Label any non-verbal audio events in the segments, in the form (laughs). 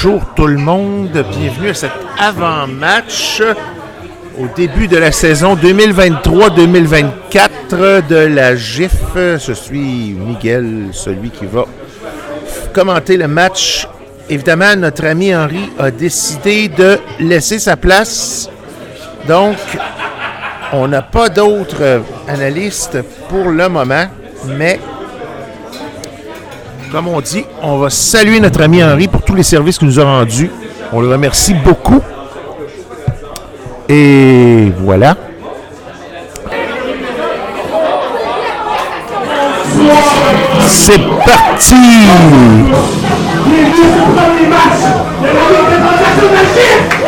Bonjour tout le monde, bienvenue à cet avant-match au début de la saison 2023-2024 de la GIF. Je suis Miguel, celui qui va commenter le match. Évidemment, notre ami Henri a décidé de laisser sa place. Donc, on n'a pas d'autres analystes pour le moment, mais comme on dit, on va saluer notre ami Henri pour tous les services qu'il nous a rendus. On le remercie beaucoup. Et voilà. C'est parti! pour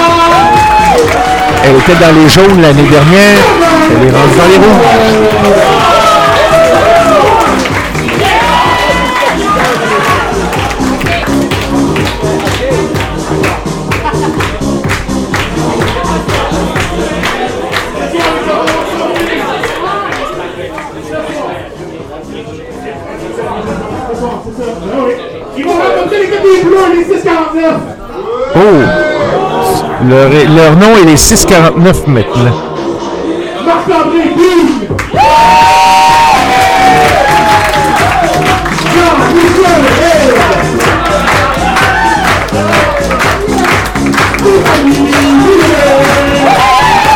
Elle était dans les jaunes l'année dernière. Elle est rendue dans les rouges. Leur, nom est les 649 maintenant. Marc-André.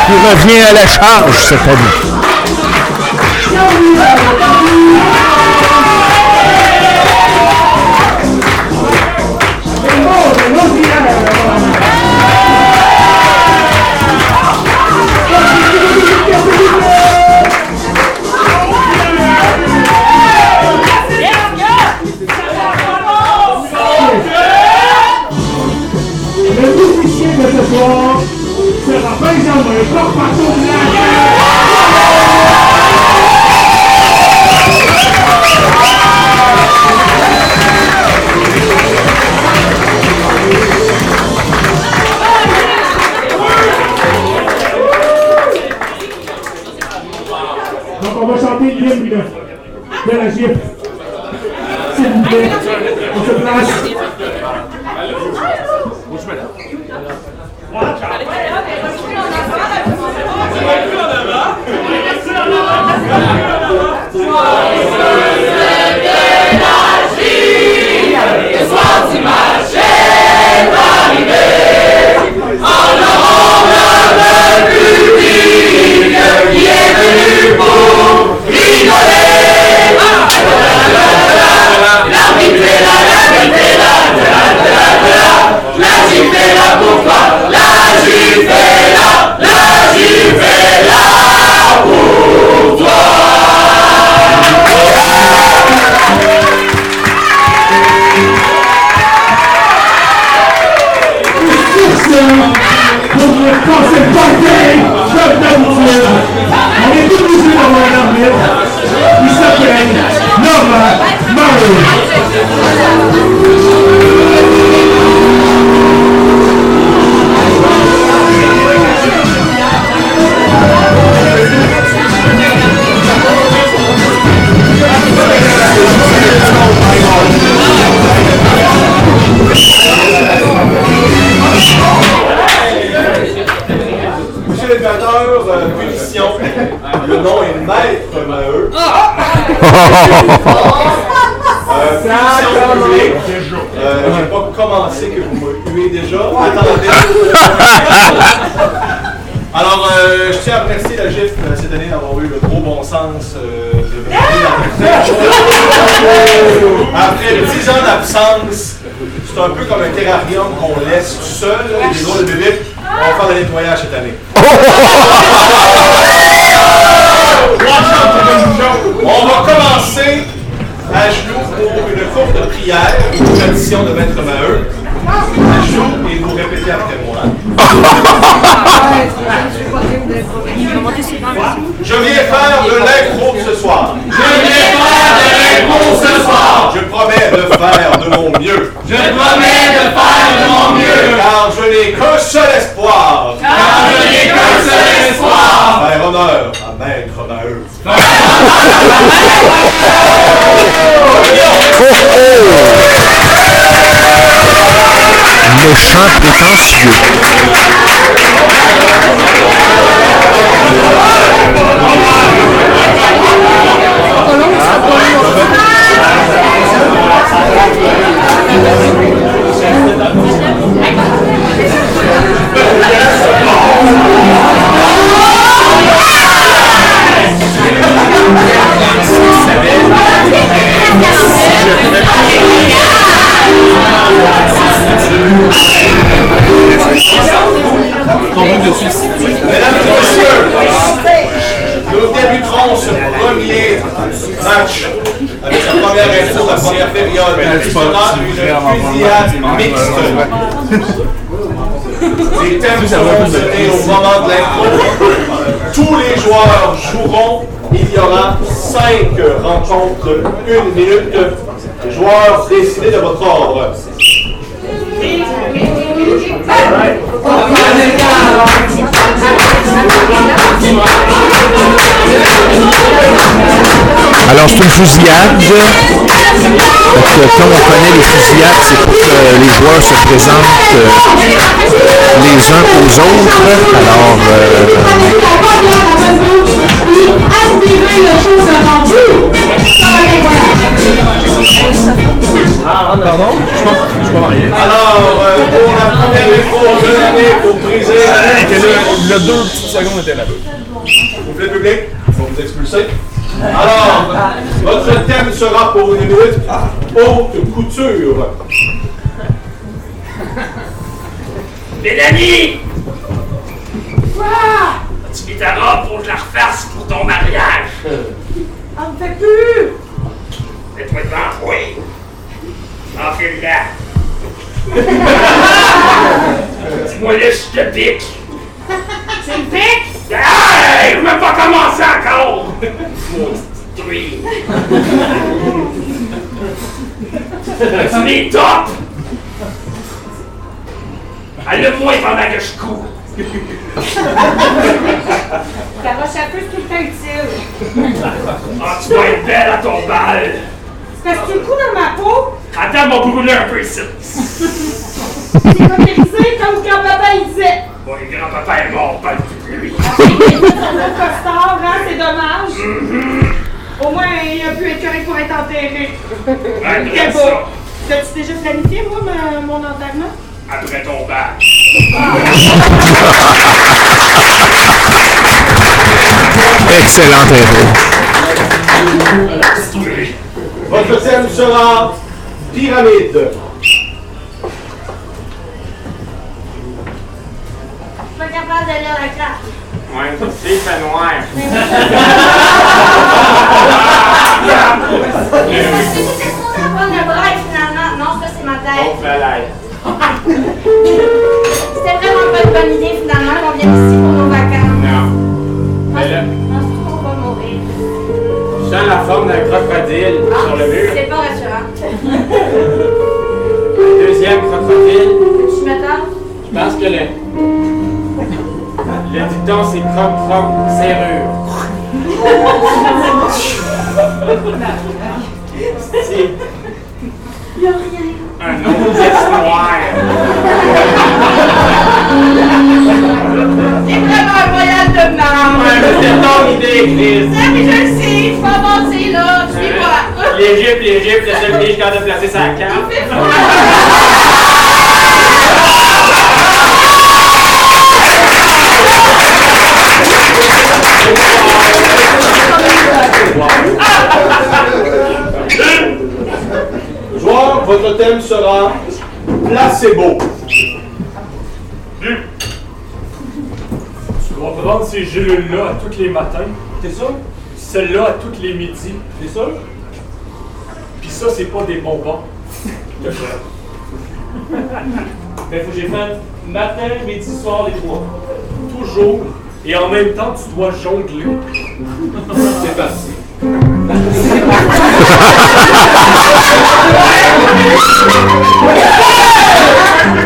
Qui revient à la charge cette année. D'avoir eu le gros bon sens euh, de le Après 10 ans d'absence, c'est un peu comme un terrarium qu'on laisse tout seul, là, les autres bébés. On va faire le nettoyage cette année. On va commencer à genoux pour une courte prière, une tradition de Maître Maheu. À genoux et vous répétez après moi. Je viens faire de l'impro ce soir. Je viens faire de l'impro ce soir. Je promets de faire de mon mieux. Je promets de faire de mon mieux. Car je n'ai qu'un seul espoir. Car je n'ai qu'un seul espoir. Faire honneur à Maître Maheu. Méchant prétentieux. Mesdames et messieurs, nous débuterons ce premier match avec la première intro de la première période. Ce sera une fusillade mixte. Les thèmes seront donnés au moment de l'intro. Tous les joueurs joueront. Il y aura cinq rencontres une minute. Joueurs, décidez de votre ordre. Alors, c'est une fusillade. Que, comme on connaît les fusillades, c'est pour que les joueurs se présentent euh, les uns aux autres. Alors, euh, Alors, euh, pour la première info de l'année, pour briser Le deux petites secondes était là. Vous plaît, public, je vais vous expulser. Alors, votre thème sera pour une minute haute couture. Mélanie! Quoi? As-tu mis ta robe pour que je la refasse pour ton mariage? On me fait plus! Devant, oui! Enfile-la! Dis-moi là si je te pique! C'est une pique! Hey! Je même pas commencé encore! Maudite truie! As-tu mis top? Allume-moi pendant que je cours! Ta roche à peu, tout le temps utile. Ah, tu vas être belle à ton bal! C'est parce que tu le coups dans ma peau, Attends, mon brûler un peu ici! c'est cotérisé comme quand papa il disait. Bon, le grand-papa est mort, pas de lui! (laughs) Son autre costard, hein, c'est dommage. Au moins, il a pu être correct pour être enterré. Après Quel beau. T'as-tu déjà planifié, moi, ma- mon enterrement? après ton bal. excellent héros. Votre thème sera pyramide. Je suis pas capable de lire la carte. Ouais, tu sais, il fait noir. C'était (laughs) pour apprendre le braille, finalement? Non, ça, c'est ma tête. C'était vraiment pas une bonne idée, finalement, qu'on vienne ici pour nos vacances. Non. La forme d'un crocodile sur le mur. C'est pas rassurant. Deuxième crocodile. Je m'attends. Je pense que le. Le dicton, c'est croc, croc, serrure. C'est Y'a rien. un autre pièce noire. C'est vraiment un voyage de Ouais, c'est ton idée, Chris. Mais je sais, je avancée là. Suis-moi. L'Égypte, l'Égypte, le seul pays de placer sa carte. Votre thème sera placebo. Tu vas prendre ces gélules-là à tous les matins. T'es sûr? Celle-là à tous les midis. T'es sûr? Puis ça, c'est pas des bonbons. Mais faut que j'ai fait matin, midi, soir, les trois. Toujours. Et en même temps, tu dois jongler. C'est parti.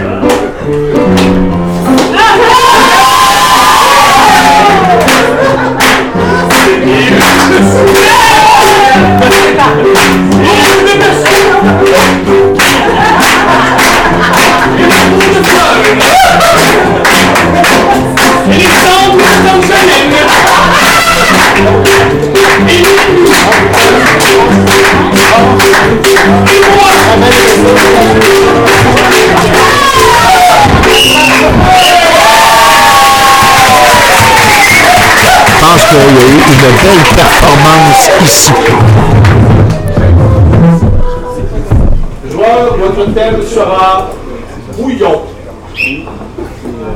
(laughs) Je pense qu'il y a eu une belle performance ici. Joueur, votre thème sera bouillon.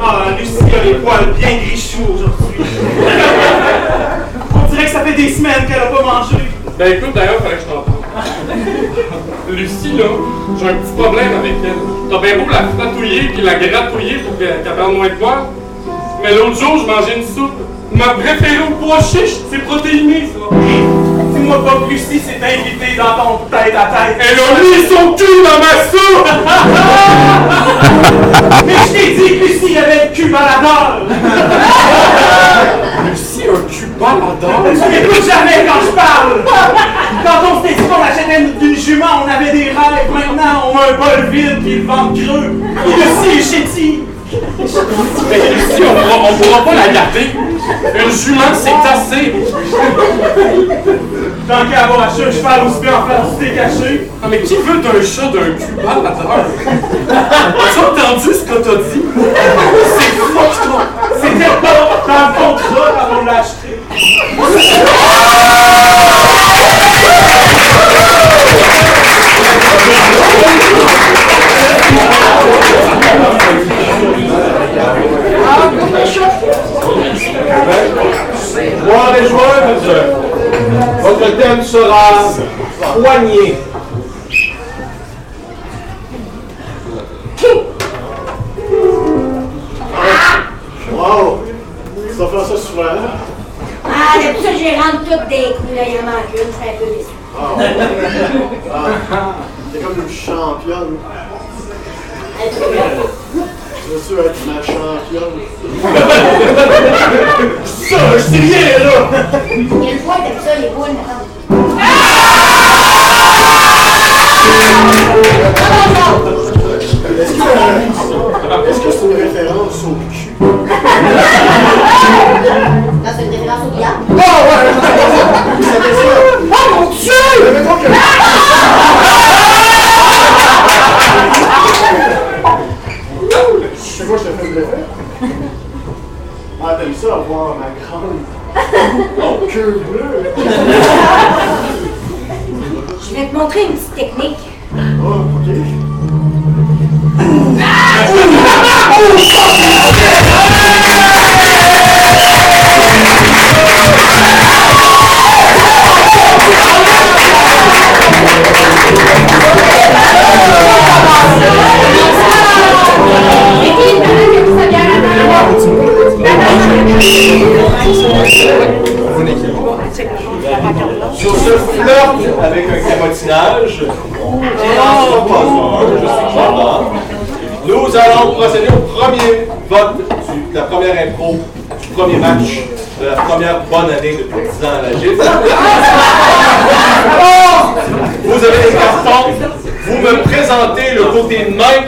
Ah, Lucie a les poils bien grichous aujourd'hui. On dirait que ça fait des semaines qu'elle a pas mangé. Ben écoute, d'ailleurs, fallait que je t'en parle. (laughs) Lucie, là, j'ai un petit problème avec elle. T'as bien beau la fatouiller puis la gratouiller pour qu'elle qu'elle perde moins de poids. Mais l'autre jour, je mangeais une soupe. Ma préférée au pois chiche, c'est protéiné, ça. Dis-moi pas que Lucie s'est invitée dans ton tête à tête. Elle a mis son cul dans ma soupe! (laughs) Mais je t'ai dit que Lucie avait le cul baladeur. (laughs) Lucie a un cul baladeur? Tu m'écoutes jamais quand je parle. Quand on s'était dit qu'on achetait une, une jument, on avait des rêves. Maintenant, on a un bol vide puis le ventre creux. Lucie est chétive. Mais Lucie, on pourra, on pourra pas la garder. Une jument, c'est assez. Tant qu'à avoir acheté un cheval aussi bien en du thé caché. Non, mais qui veut d'un chat d'un cul baladeur? As-tu entendu ce que t'as dit? C'est fucked up. C'était pas dans le contrat avant de l'acheter. Joueurs et joueuses, votre thème sera poignée. Wow! Ça fait ça souvent. Ah, d'habitude, je les rentre toutes des coups. Là, il en manque une, c'est un peu déçu. Ah, ouais. Ah, T'es comme une championne. Veux-tu être ma championne? (laughs) Ça, je dis rien là! Fois, ça, les boules. Est-ce que est-ce que c'est une référence au cul? Non, c'est une référence au. C'était ça! Oh mon Dieu! Mais mettons que- C'est quoi, je te fais de l'effet? Ah, t'aimes ça, voir ma grande queue bleue? Je vais te montrer une petite technique. Oh, ok. Et Sur ce flirt avec un cabotinage, content. Nous allons procéder au premier vote de la première impro, du premier match de la première bonne année 10 ans à la GIF. Vous avez les cartons, vous me présentez le côté main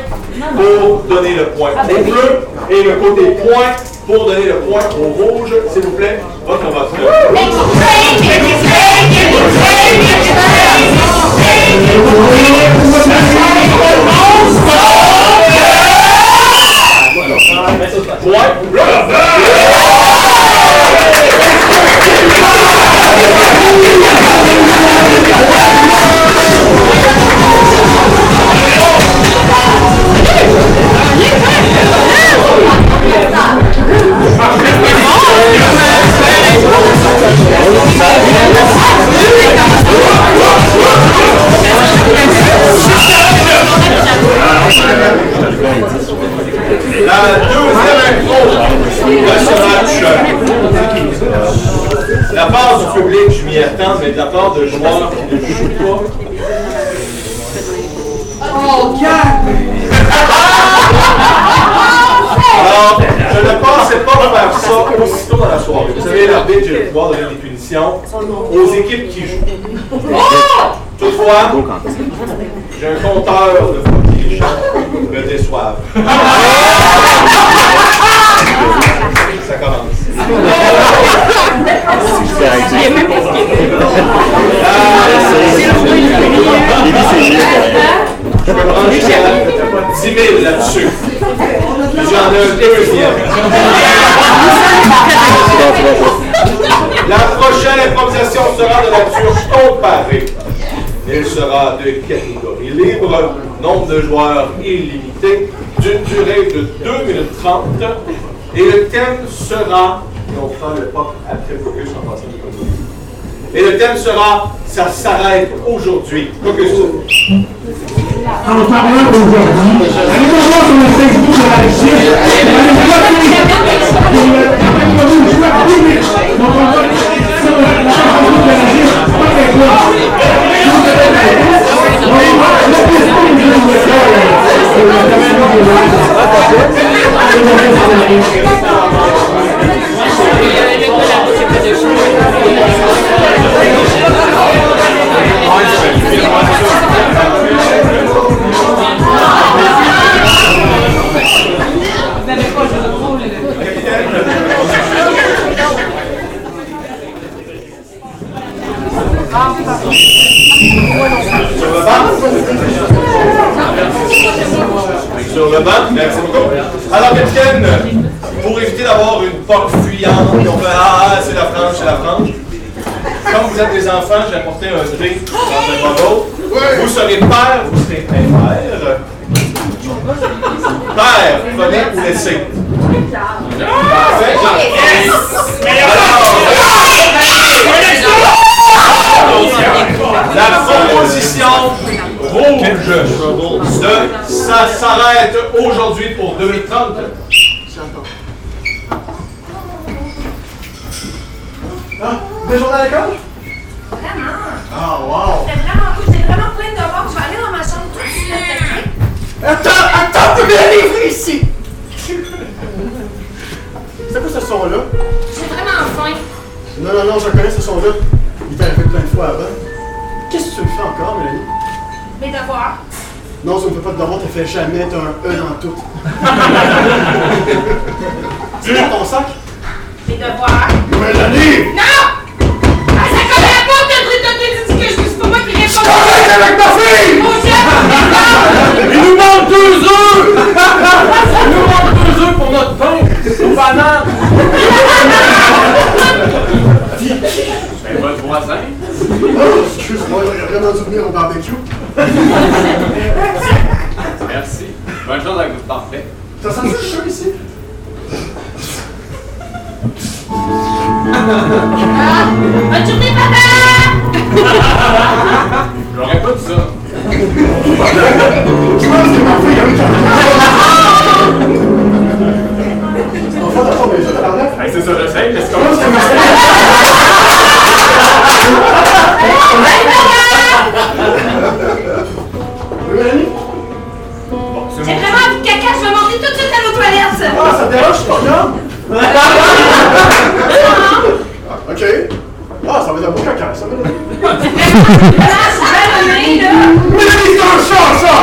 pour donner le point au bleu et le côté point pour donner le point au rouge. S'il vous plaît, votre vote. La deuxième info de ce match. La part du public, je m'y attends, mais de la part de joueurs qui ne jouent pas. Oh, Alors, je ne pensais pas faire ça aussitôt dans la soirée. Vous savez, l'arbitre, j'ai le pouvoir de aux équipes qui jouent. (laughs) Toutefois, j'ai un compteur de fois qui les gens me déçoivent. (laughs) Ça commence. Je peux prendre jusqu'à 10 000 là-dessus. J'en ai un deuxième. La prochaine improvisation sera de nature comparée. Elle sera de catégorie libre, nombre de joueurs illimité, d'une durée de 2 minutes 30. Et le thème sera, et on fera le pop après focus en passant. Et le thème sera Ça s'arrête aujourd'hui. Focus. Pas très Sur le banc. Sur le banc. Merci beaucoup. Alors, capitaine, pour éviter d'avoir une porte fuyante, et on fait Ah, ah, c'est la frange, c'est la frange. Comme vous êtes des enfants, j'ai apporté un drink dans un bottle. Vous serez père, vous serez père. Père, prenez ou laissez. Parfait. La proposition rouge de ça s'arrête aujourd'hui pour 2030. Des journées à l'école? Vraiment? Ah, wow! C'est vraiment cool. J'ai vraiment plein de devoirs. Je vais aller dans ma chambre tout de suite. Attends, attends, tu viens livrer ici! C'est quoi ce son-là? J'ai vraiment faim. Non, non, non, je connais ce son-là. Il t'est arrivé plein de fois avant. Qu'est-ce que tu me fais encore, Mélanie? Mes devoirs. Non, ça ne fait pas de devoir, tu fais jamais, t'as un E dans tout. (laughs) C'est dans ton sac? J'aurais vraiment dû venir au barbecue. (laughs) Merci. Bonne chance avec votre parfait. T'as senti le chaud ici? Bonne journée, papa! J'aurais pas dit ça. Je pense que ma fille a eu Enfant d'enfant, mais je tabarnak. Hey, c'est ça, je sais. Qu'est-ce Comment est-ce que Mélanie? J'ai vraiment envie de caca. Je vais monter tout de suite à nos toilettes. Ah, ça te dérange, je suis pas grave? Non! Ok. Ah, ça va être un beau caca, ça va être... (laughs) Là, je suis ballonnée, là. Mélanie, c'est un chat, ça!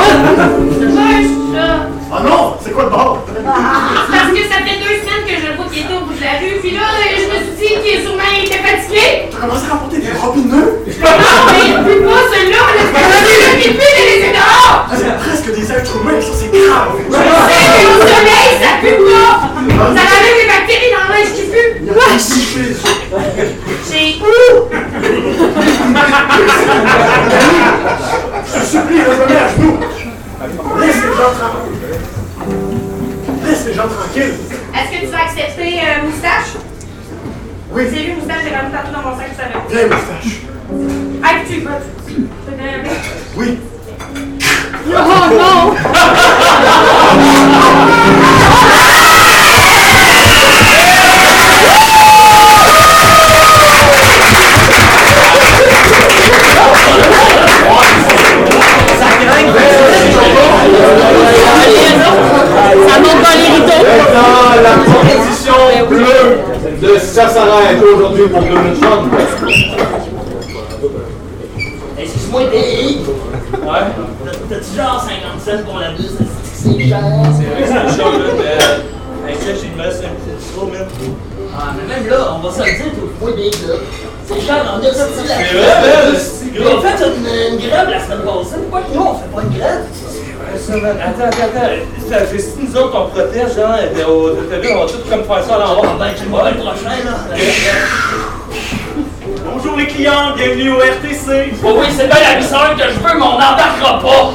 C'est pas un chat. Ah non, c'est quoi le bord? C'est parce que ça fait deux que je le vois qui était au bout de la rue. Puis là, euh, je me suis dit qu'il sûrement il était fatigué. T'as commencé à rapporter des? Non, mais il pue pas celui-là. Qui les laisser dehors. Ah, c'est presque des êtres humains, ça c'est grave! Je sais, au soleil, ça pue pas. Ça les bactéries dans l'âge qui pue. J'ai... Je te supplie, je me mets à genoux! Laisse les gens! Laisse les gens tranquilles! Est-ce que tu vas accepter euh, moustache? Oui, J'ai vu moustache, j'ai ramené partout dans mon sac, je savais. viens, moustache! Ah, tu vas. Tu donner un? Oui! Oh non! Ça monte Maintenant, la compétition bleue de ça s'arrête aujourd'hui pour Donald Trump. Excuse-moi, Eric. Ouais. T'as-tu genre 57 pour la bus? C'est cher? C'est cher, là. Hey, ça, j'ai une baisse, un trop. Ah, mais même là, on va se le dire, t'es au point des là. C'est on a sorti la C'est ont fait une, une grève la semaine passée. Pourquoi que nous, on fait pas une grève? Attends, attends, attends. Si nous autres, on protège, genre, t'as vu, on va tout comme faire ça à l'envers. Ben, tu vois le prochain, là. Bonjour les clients, bienvenue au RTC. Oh oui, c'est bien la bizarre que je veux, mais on n'embarquera pas.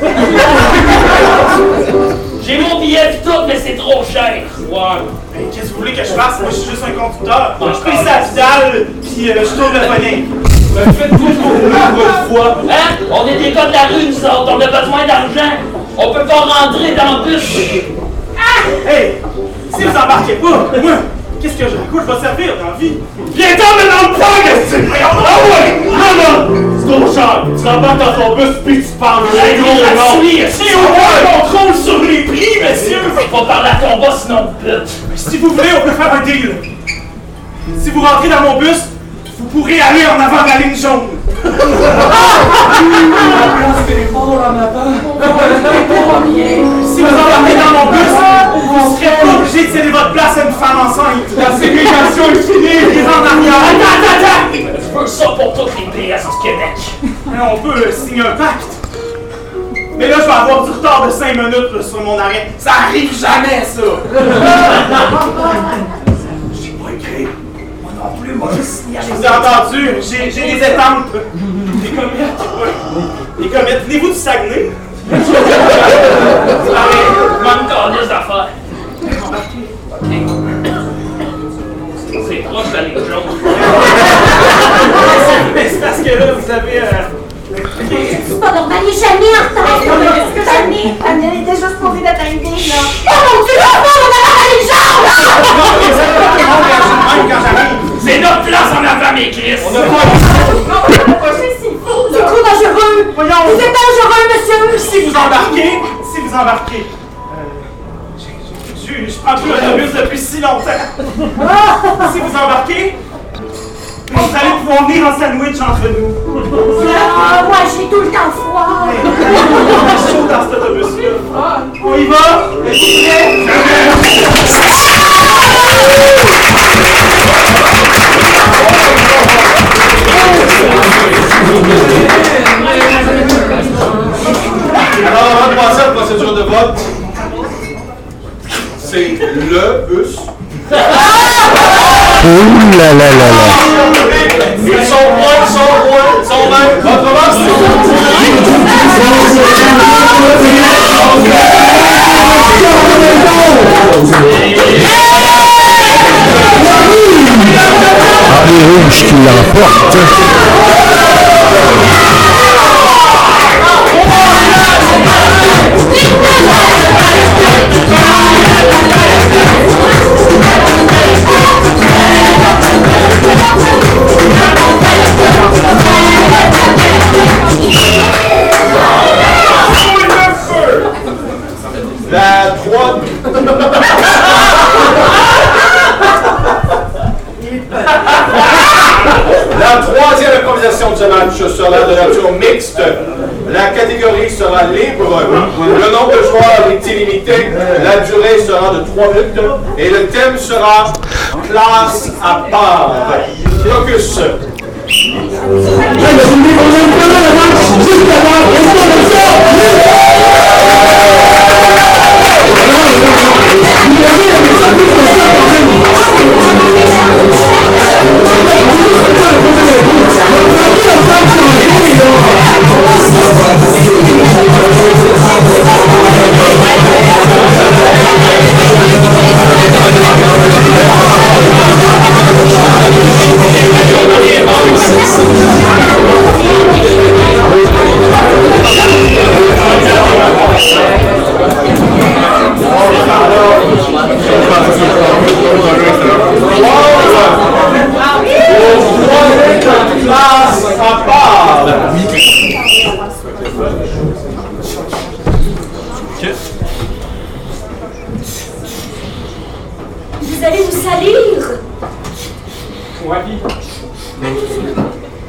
(laughs) J'ai mon billet tout, mais c'est trop cher. Mais qu'est-ce que vous voulez que je fasse? Moi, je suis juste un conducteur. Je paye sa pedale, puis euh, je tourne le poney. Ben, faites tout ce qu'on veut pour une fois. Hein? On est des gars de la rue, nous autres. On a besoin d'argent. On peut pas rentrer dans le bus. Hey, si vous embarquez pas, moi, qu'est-ce que j'ai quoi je vais servir dans la vie? Viens-t'en, mais dans le temps, qu'est-ce que c'est? Ah ouais! Non, non! Trop cher! Tu rembarques dans ton bus pis tu parles Hey, gros, non! gratuit, Si on a un contrôle sur les prix, messieurs! Faut parler à ton boss, sinon. Si vous voulez, on peut faire un deal. Si vous rentrez dans mon bus, vous pourrez aller en avant de la ligne jaune. Si vous embarquez dans mon bus, vous serez pas obligé de céder votre place à une femme enceinte. La ségrégation est finie! Les en arrière. Attends, attends, attends! Je veux ça pour toutes les PS du Québec. On peut signer un pacte. Mais là, je vais avoir du retard de 5 minutes là, sur mon arrêt. Ça arrive jamais, ça! Je signe. Je vous ai entendu, j'ai des étampes. Des comètes. Des comètes. Venez-vous du Saguenay? (laughs) Même calice d'affaires. C'est proche de la ligne jaune. (laughs) Mais c'est parce que là, vous avez... euh, C'est pas normal, il est jamais en retard. Jamais. Elle était juste pour d'être arrivée, là. Oh mon dieu, on a la les Même quand j'arrive. C'est notre place en avant, mes Chris. C'est trop dangereux. Voyons. Vous êtes dangereux, monsieur. Si vous embarquez, si vous embarquez, euh, je, je, je prends plus l'autobus depuis si longtemps. si vous embarquez, vous allez pouvoir venir en sandwich entre nous. Ah, moi, j'ai tout le temps froid. C'est chaud dans cet autobus-là. On y va? Êtes-vous vote, c'est le bus. Ouh là là là là. Ils sont loin, ils sont loin, ils sont. Votre vote, qui. La trois... La troisième improvisation de ce match sera de nature mixte. La catégorie sera libre. Le nombre de joueurs est illimité. La durée sera de 3 minutes. Et le thème sera classe à part. Focus. Classe à salir. puis.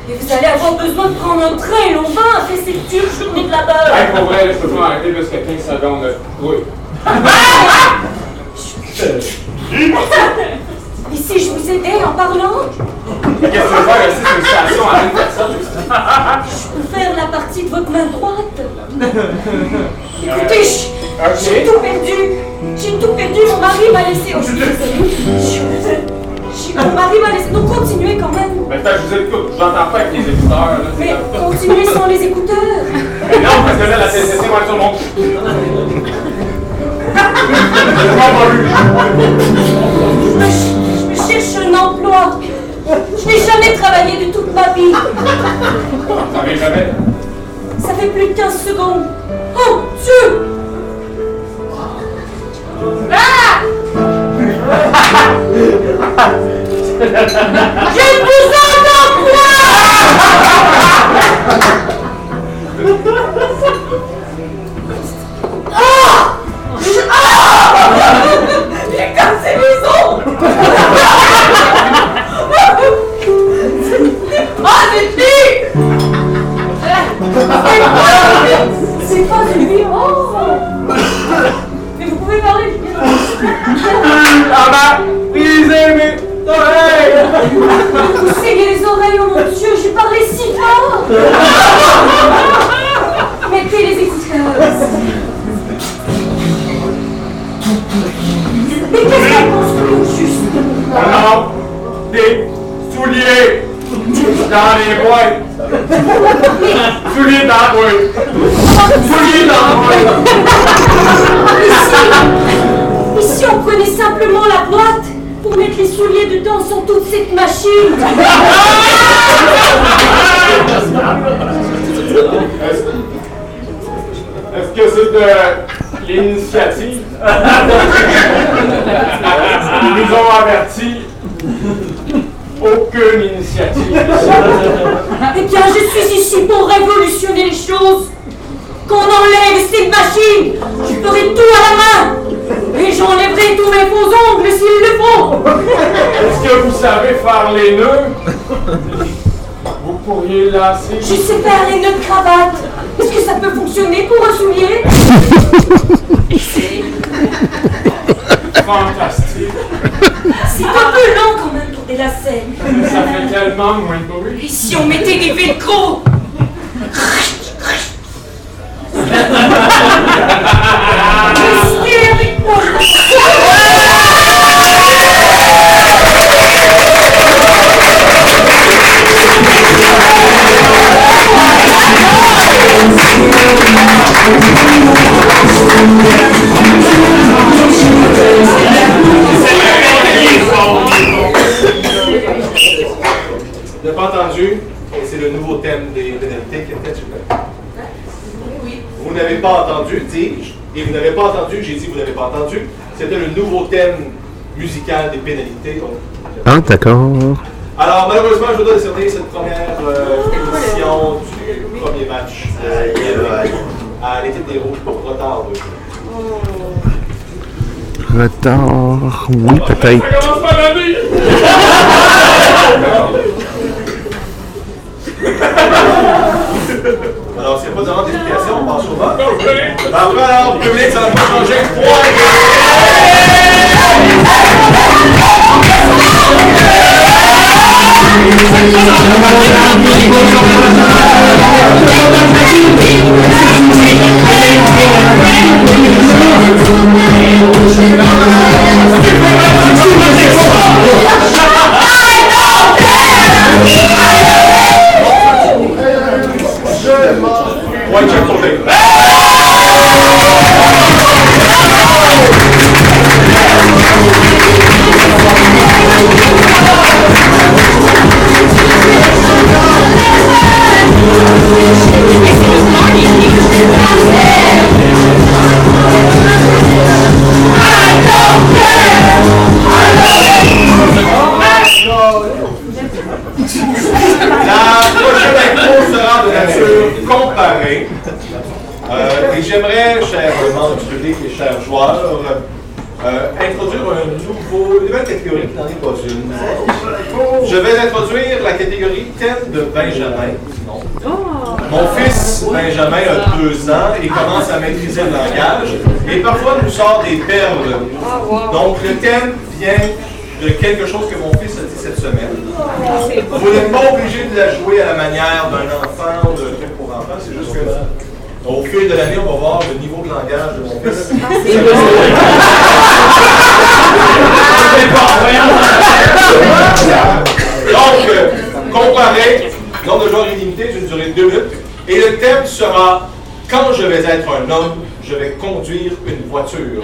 Et vous allez avoir besoin de prendre un train, l'on va après cette dure journée de labeur. Hey, pour vrai, je peux pas m'arrêter plus que 15 secondes. Oui. (laughs) Et si je vous aidais en parlant, Qu'est-ce que tu veux faire ici? Une station à une personne. je peux faire la partie de votre main droite. (laughs) Écoutez, j'ai tout perdu. J'ai tout perdu. Mon mari m'a laissé. Oh, je suis Mon mari m'a laissé. Donc continuez quand même. Mais fait, je vous écoute. J'entends pas avec les écouteurs. Là, Mais continuez sans les écouteurs. Mais non, parce que là, la TCC va sur mon. Je me, ch- je me cherche un emploi. Je n'ai jamais travaillé de toute ma vie. Ça arrive jamais. Ça fait plus de 15 secondes. Oh, Dieu lui C'est pas de lui, oh Ah bah, brisez mes oreilles! Vous saignez les oreilles, oh mon Dieu, j'ai parlé si fort Mettez les écouteurs Mais qu'est-ce qu'elle construit au juste? Alors, des souliers dans les boîtes. Souliers boîte. Souliers boîte. Et si on prenait simplement la boîte pour mettre les souliers dedans sans toute cette machine Est-ce que c'est de l'initiative? Ils nous ont avertis. Aucune initiative. Eh bien, je suis ici pour révolutionner les choses. Qu'on enlève ces machines. Je ferai tout à la main. Et j'enlèverai tous mes faux ongles s'il le faut. Est-ce que vous savez faire les nœuds? Vous pourriez lasser. Je sais faire les nœuds de cravate. Est-ce que ça peut fonctionner pour un soulier? Fantastique. C'est un peu lent quand même pour des lacets. Ça fait tellement moins de bruit. Et si on mettait des velcro? (laughs) Vous n'avez pas entendu, et c'est le nouveau thème des pénalités qui est le- Vous n'avez pas entendu, dis-je, et vous n'avez pas entendu, j'ai dit vous n'avez pas entendu, c'était le nouveau thème musical des pénalités. Ah, d'accord. Alors, malheureusement, je dois décerner cette première euh, édition du premier match euh, à l'équipe des Rouges pour retard de Retard, oui, peut-être. Ça commence par la (laughs) (laughs) (laughs) nuit. Alors, s'il n'y a pas de demande d'explication, on passe au vote. Après, alors, public, ça n'a pas changé. Ouais, check pour lui. La nature comparée. Euh, et j'aimerais, chers membres du public et chers joueurs, euh, introduire un nouveau, une nouvelle catégorie qui n'en est pas une. Je vais introduire la catégorie thème de Benjamin. Mon fils Benjamin a deux ans et commence à maîtriser le langage et parfois nous sort des perles. Donc le thème vient de quelque chose que mon fils a dit cette semaine. Vous n'êtes pas obligé de la jouer à la manière d'un enfant ou d'un truc pour enfants, c'est juste que au fil de l'année, on va voir le niveau de langage de mon fils. Donc, euh, comparé, nombre de joueurs illimité d'une durée de deux minutes. Et le thème sera Quand je vais être un homme, je vais conduire une voiture.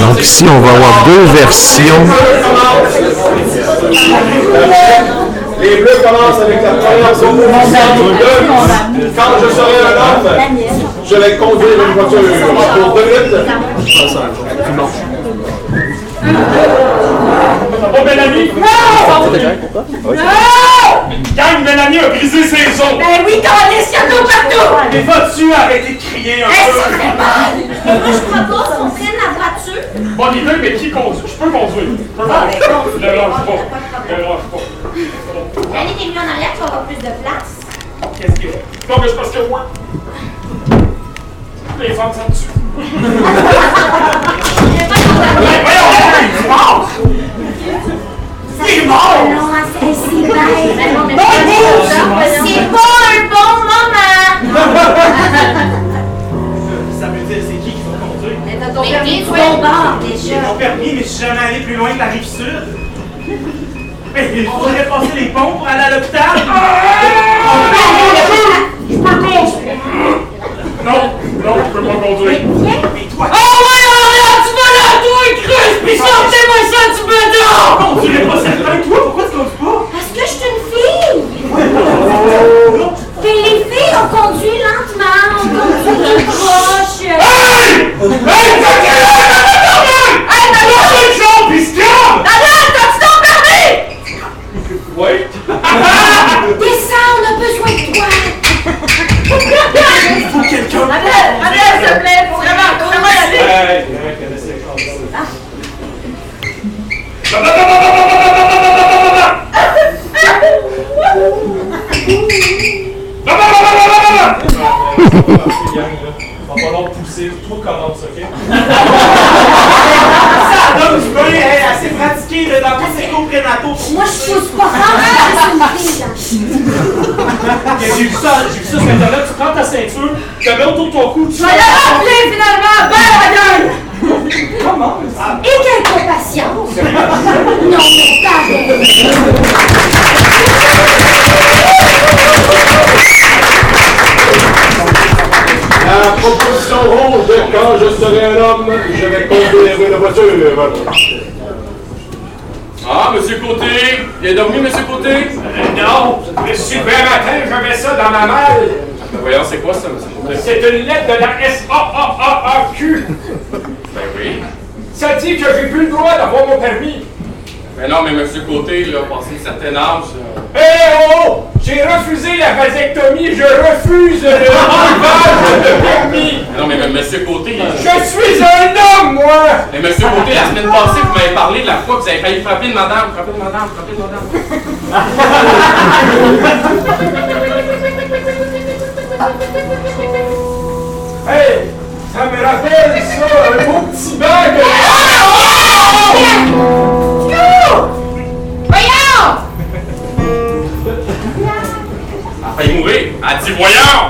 Donc ici, on va avoir deux versions. Les bleus commencent avec la première zone. Quand je serai un homme, je vais conduire une voiture pour deux minutes. Oh, Mélanie! Non! Non! Non! Gang, Mélanie a brisé ses os! Ben oui, t'en laisses, y'en a partout! Mais vas-tu arrêter de crier un Hey, peu? ça fait mal! Moi, je propose qu'on prenne la voiture. Bonne idée, mais qui conduit? Je peux conduire. Je peux Ah, ben, conduire. conduis. Ne lâche pas. Pas de problème. Ne lâche pas. Allez, t'es venu en arrière, tu vas avoir plus de place. Qu'est-ce qu'il y a? Non, mais c'est parce que moi. Les femmes sont dessus. Mais voyons, c'est mais c'est pas un bon moment! (laughs) Ça veut dire c'est qui qui va conduire? Mais t'as ton permis bon bord, J'ai mon permis, mais je suis jamais allé plus loin que la rive sud. (laughs) Mais il faudrait passer les ponts pour aller à l'hôpital. Je peux conduire! Non, non, je peux pas conduire. Mais toi, Oh ouais, pis sortez-moi ça du bedon! tu n'es pas certain, toi, pourquoi tu conduis pas? Parce que je suis une fille! Puis les filles, on conduit lentement, on conduit proche. Hey! Hey? Hey, T'as lâché le champ, pis se calme! Madame, t'as-tu ton permis? Oui. (laughs) Descends, on a besoin de toi. Il faut quelqu'un. S'il te plaît, faut vraiment, vraiment y aller. Hey! Il va pousser? Ça. Moi, je pas. J'ai vu ça, j'ai vu ça, ce matin, tu prends ta ceinture, tu la mets autour de ton cou, tu... Je la! Comment? Et quelle compassion! Non, mais pareil! La proposition rouge de Quand je serai un homme, je vais conduire une voiture. Ah, monsieur Côté, il est dormi, monsieur Côté? non, le super matin, j'avais ça dans ma malle. voyons, c'est quoi ça, monsieur Côté? C'est une lettre de la S-A-A-A-A-Q. Ben oui. Ça dit que j'ai plus le droit d'avoir mon permis. Ben non, mais monsieur Côté, il a passé un certain âge. Hé oh! J'ai refusé la vasectomie, je refuse le de permis! Non, mais, mais monsieur Côté. Je suis un homme, moi! Mais monsieur Côté, la semaine passée, vous m'avez parlé de la fois que vous avez failli frapper une madame, frapper une madame, frapper une madame. (laughs) hey! Ça me rappelle ça, un beau petit bac. Elle a failli mourir. Elle a dit voyons.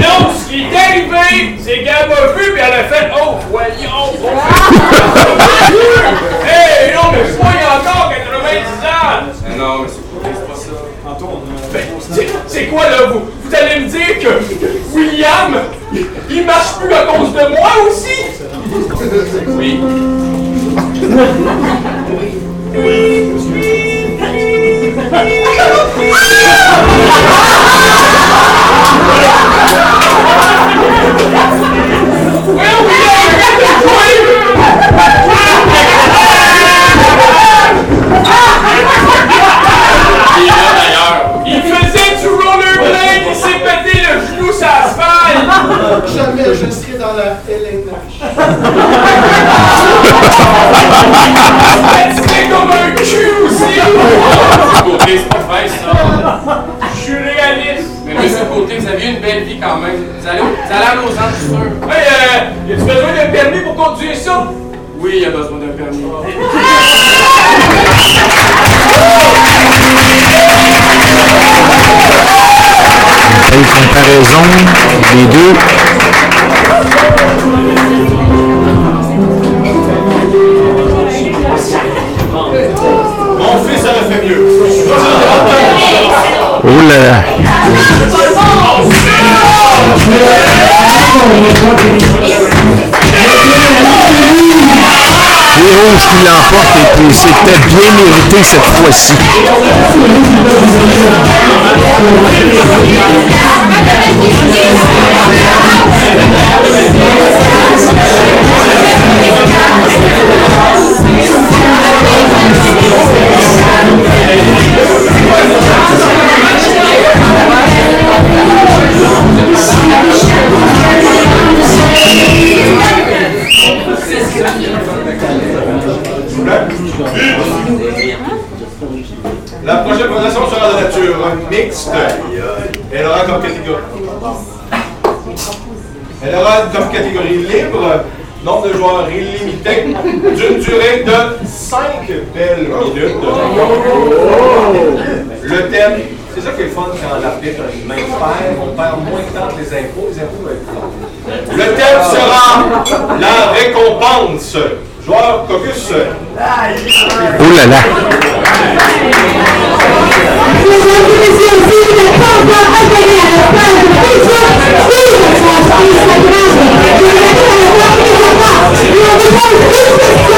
Non, ce qui est arrivé, c'est qu'elle m'a vu puis elle a fait oh voyons. Oh, (laughs) hey, non mais je suis encore Non, quoi là vous, vous allez me dire que William, il marche plus à cause de moi aussi? Oui. Il des deux. Mon fils fait mieux. Oh qui l'emporte et puis c'était bien mérité cette fois-ci. Aura comme catégorie libre, nombre de joueurs illimité, d'une durée de 5 belles minutes. Le thème, c'est ça qui est le fun quand l'arbitre a une main paire, on perd moins de temps que les impôts, les impôts être longs. Le thème sera la récompense. Joueur Cocus. Oh là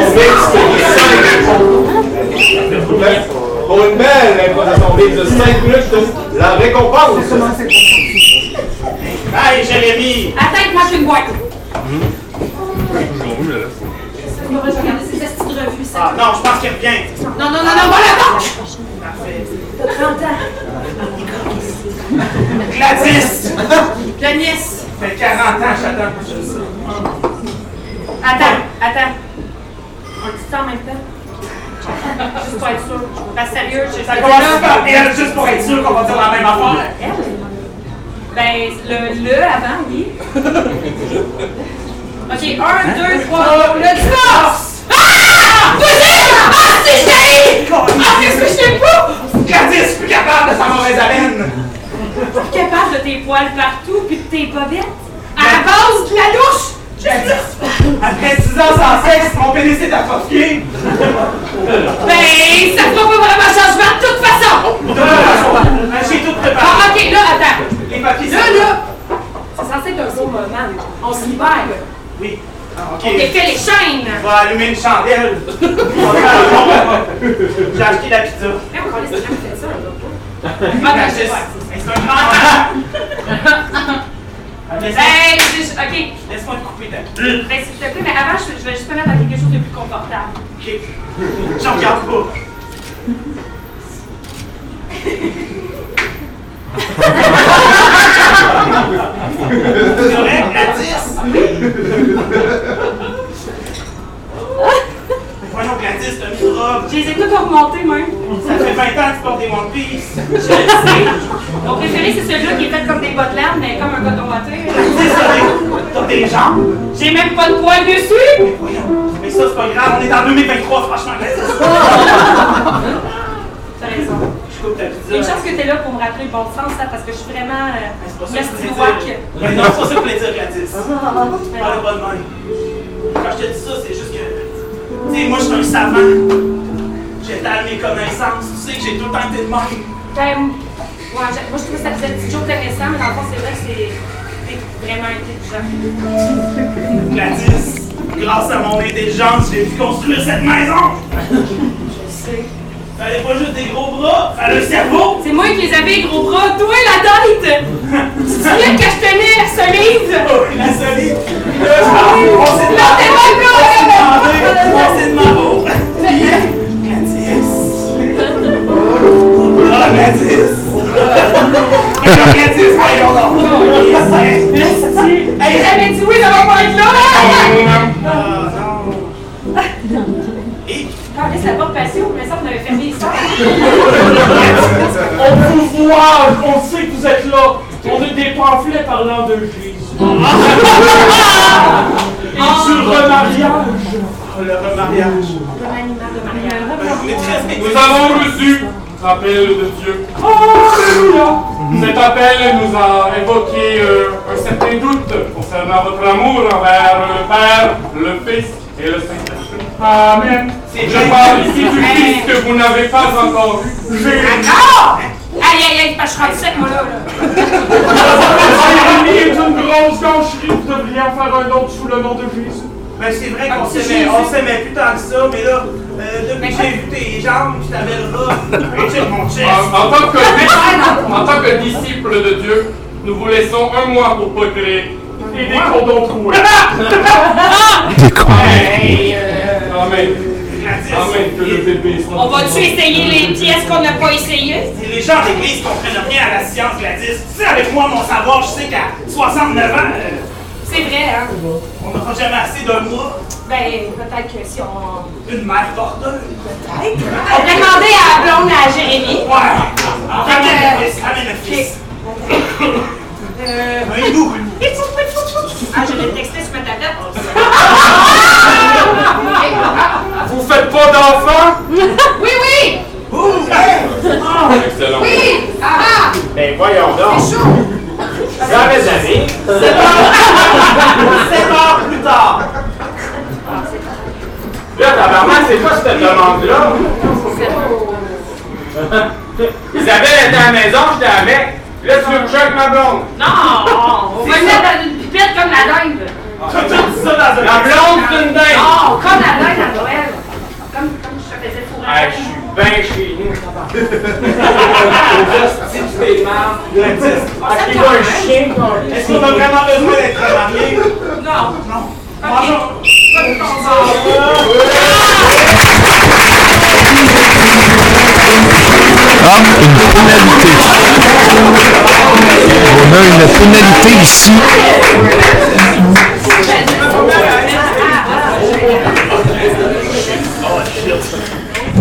improvisation mixte de 5 Pour une belle improvisation de 5 minutes, la récompense. Hey, Jérémy! Attends, moi je vais une boîte. Ah, non, je pense qu'il revient. Non, non, non, non, voilà, non! Parfait. T'as 30 ans. Gladys! Gladys! Ça fait 40 ans, j'attends attends. Ça en même temps? (laughs) Juste pour être sûr. Pas sérieux, je Ça je- commence là- par elle, juste pour être sûr qu'on va dire la même affaire. Ben, le, le avant, oui. (laughs) Ok, un, deux, trois, le divorce! Ah! Vas-y! Ah, c'est j'ai! Ah, qu'est-ce que je t'aime pas? Gladys, plus capable de sa mauvaise haleine. Plus capable de tes poils partout puis de tes bobettes? À la base de la douche! Gladys, après 10 ans sans sexe, mon pénis est atrophié. Ben, ça fera pas vraiment changement de toute façon! Euh, J'ai tout préparé. Ah, ok, là, attends. Les papiers Là, là, c'est censé être un beau moment. On se libère. Oui. Ah, ok. On défait les chaînes. On va allumer une chandelle. (laughs) J'ai acheté la pizza. Mais on va laisser fait ça, là. Ah, ben, c'est un (laughs) grand (laughs) Ah, hey, ok. Laisse-moi te couper, t'as. Ben, s'il te plaît, mais avant, je, vais juste me mettre dans quelque chose de plus confortable. Ok. J'en regarde pas. (laughs) C'est vrai, à 10? gratis, t'as mis. Je les ai toutes remontées, même. Ça fait 20 ans que tu portes des One Piece. Je le sais. Mon préféré, c'est celui-là qui est fait comme des bottes larmes, mais comme un coton watté. (laughs) C'est ça, t'as des jambes. J'ai même pas de poils dessus. Mais ça, c'est pas grave, on est en 2023, franchement, (laughs) T'as raison. Une chance que tu es là pour me rappeler le bon sens, ça, parce que je suis vraiment. Euh, c'est pas ça que je voulais dire. Mais non, c'est pas ça que je voulais dire, Gladys. Ah, ah, ah. Pas le bon Quand je te dis ça, c'est juste que tu sais, moi, je suis un savant. J'étale mes connaissances. Tu sais que j'ai tout le temps été de même. Ben, moi, je trouve que ça faisait toujours connaissant, mais dans le fond, c'est vrai que c'est vraiment intelligent. Gladys, grâce à mon intelligence, j'ai pu construire cette maison. Je sais. Fallait pas juste des gros bras, fallait un cerveau. C'est moi qui les avais, gros bras, toi la tête! Tu te souviens que je tenais la solide? (laughs) Oh, la solide. Là, on s'est Non, t'es demandé. pas On s'est demandé. On s'est demandé. Gladys. Ah, Gladys. J'avais dit oui, ça va pas être là! Ah, non. Et Ça, on avait fermé les portes. On vous voit, on sait que vous êtes là. On a des pamphlets parlant de Jésus. Et du remariage. Oh, le remariage. Nous avons reçu l'appel de Dieu. Alléluia. Cet appel nous a évoqué euh, un certain doute concernant votre amour envers le Père, le Fils et le Saint-Esprit. Amen. Je parle ici du Fils que vous n'avez pas encore vu. D'accord! Aïe, aïe, aïe, rendu sec, moi, là. là. Jérémie est une grosse gaucherie. Vous devriez en faire un autre sous le nom de Jésus. Ben, c'est vrai qu'on Ah, c'est s'aimait, on s'aimait plus tant que ça, mais là, euh, depuis que j'ai vu tes jambes, je t'avais le rat, et check mon chest. En, en tant que, en tant que disciple de Dieu, nous vous laissons un mois pour procréer. Et des condoms troués. (laughs) Des cons. Hey, euh, Amen. Gladys, Amen. Que le bébé soit. on va-tu essayer les pièces qu'on n'a pas essayées? Si les gens d'église comprennent rien à la science, Gladys, tu sais, avec moi, mon savoir, je sais qu'à 69 ans, euh, C'est vrai, hein? on n'aura jamais assez d'un mois. Ben, peut-être que si on. Une mère porteuse. On pourrait demander à la blonde à Jérémy. Ouais. Ramène le fils, ramène le fils. Euh. Un hibou. Ah, je l'ai texté sur ma tablette. Vous faites pas d'enfants? (laughs) Oui, oui! Ouh, hey. Excellent. Oui! Ah ah! Ben voyons donc. C'est chaud! Jamais amis. Sept heures plus tard. Là, tabarnak, c'est quoi cette demande-là? Isabelle était à la maison, j'étais avec. Là, tu veux coucher avec ma blonde? Non! On va mettre dans une pipette comme la. T'as tout dit ça dans un La blonde, c'est une dingue. Non, comme la dinde à Noël. Comme je suis bien chez nous. C'est des marres. Gladys, Ah, qui va un chien, est-ce qu'on a vraiment besoin d'être mariés? Non. Non. Ton Ah, une pénalité. On a une pénalité ici.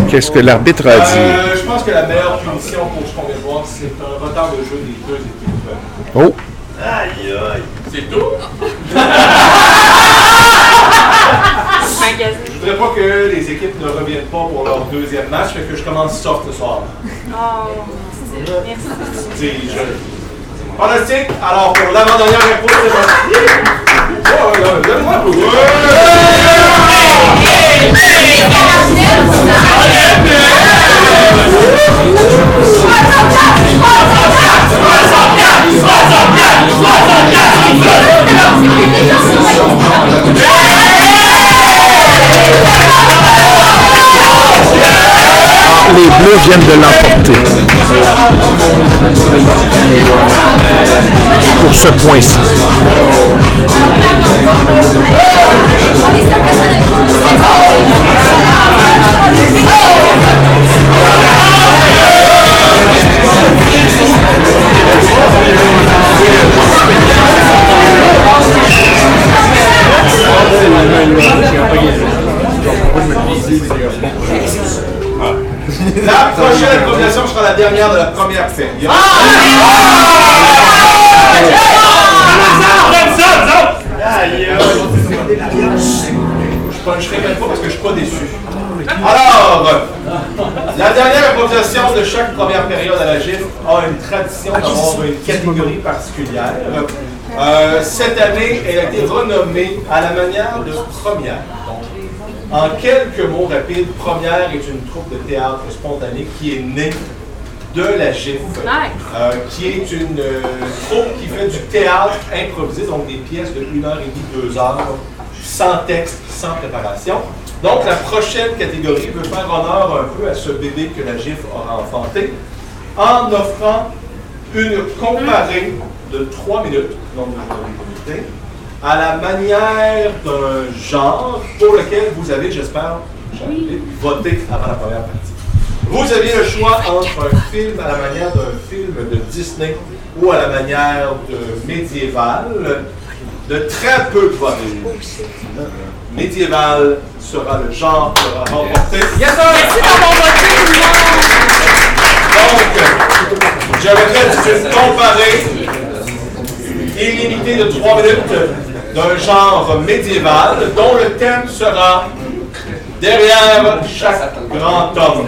Qu'est-ce que l'arbitre a dit? Euh, je pense que la meilleure punition pour ce qu'on vient de voir, c'est un retard de jeu des deux équipes. Oh, Aïe, aïe. C'est tout? Je voudrais pas que les équipes ne reviennent pas pour leur deuxième match, fait que je commence soft ce soir. Oh, merci. Fantastique! Alors, pour l'avant-dernière info, c'est parti! Oh, là, donne-moi un peu. Les Bleus viennent de l'emporter. Pour ce point-ci. La prochaine combination sera la dernière de la première série. Je puncherai même pas parce que je suis pas déçu. Alors, la dernière improvisation de chaque première période à la GIF a une tradition d'avoir une catégorie particulière. Euh, cette année, elle a été renommée à la manière de première. En quelques mots rapides, Première est une troupe de théâtre spontanée qui est née de la GIF, euh, qui est une euh, troupe qui fait du théâtre improvisé, donc des pièces de 1h30, 2h sans texte, sans préparation. Donc la prochaine catégorie veut faire honneur un peu à ce bébé que la GIF aura enfanté en offrant une comparée de 3 minutes, donc de comité, à la manière d'un genre pour lequel vous avez, j'espère, voté avant la première partie. Vous aviez le choix entre un film à la manière d'un film de Disney ou à la manière de médiéval, de très peu de voix Médiéval sera le genre qui aura remporté. Yes, sir! Merci d'avoir voté, tout le Donc, j'avais fait une comparée illimitée de 3 minutes d'un genre médiéval dont le thème sera derrière chaque grand homme.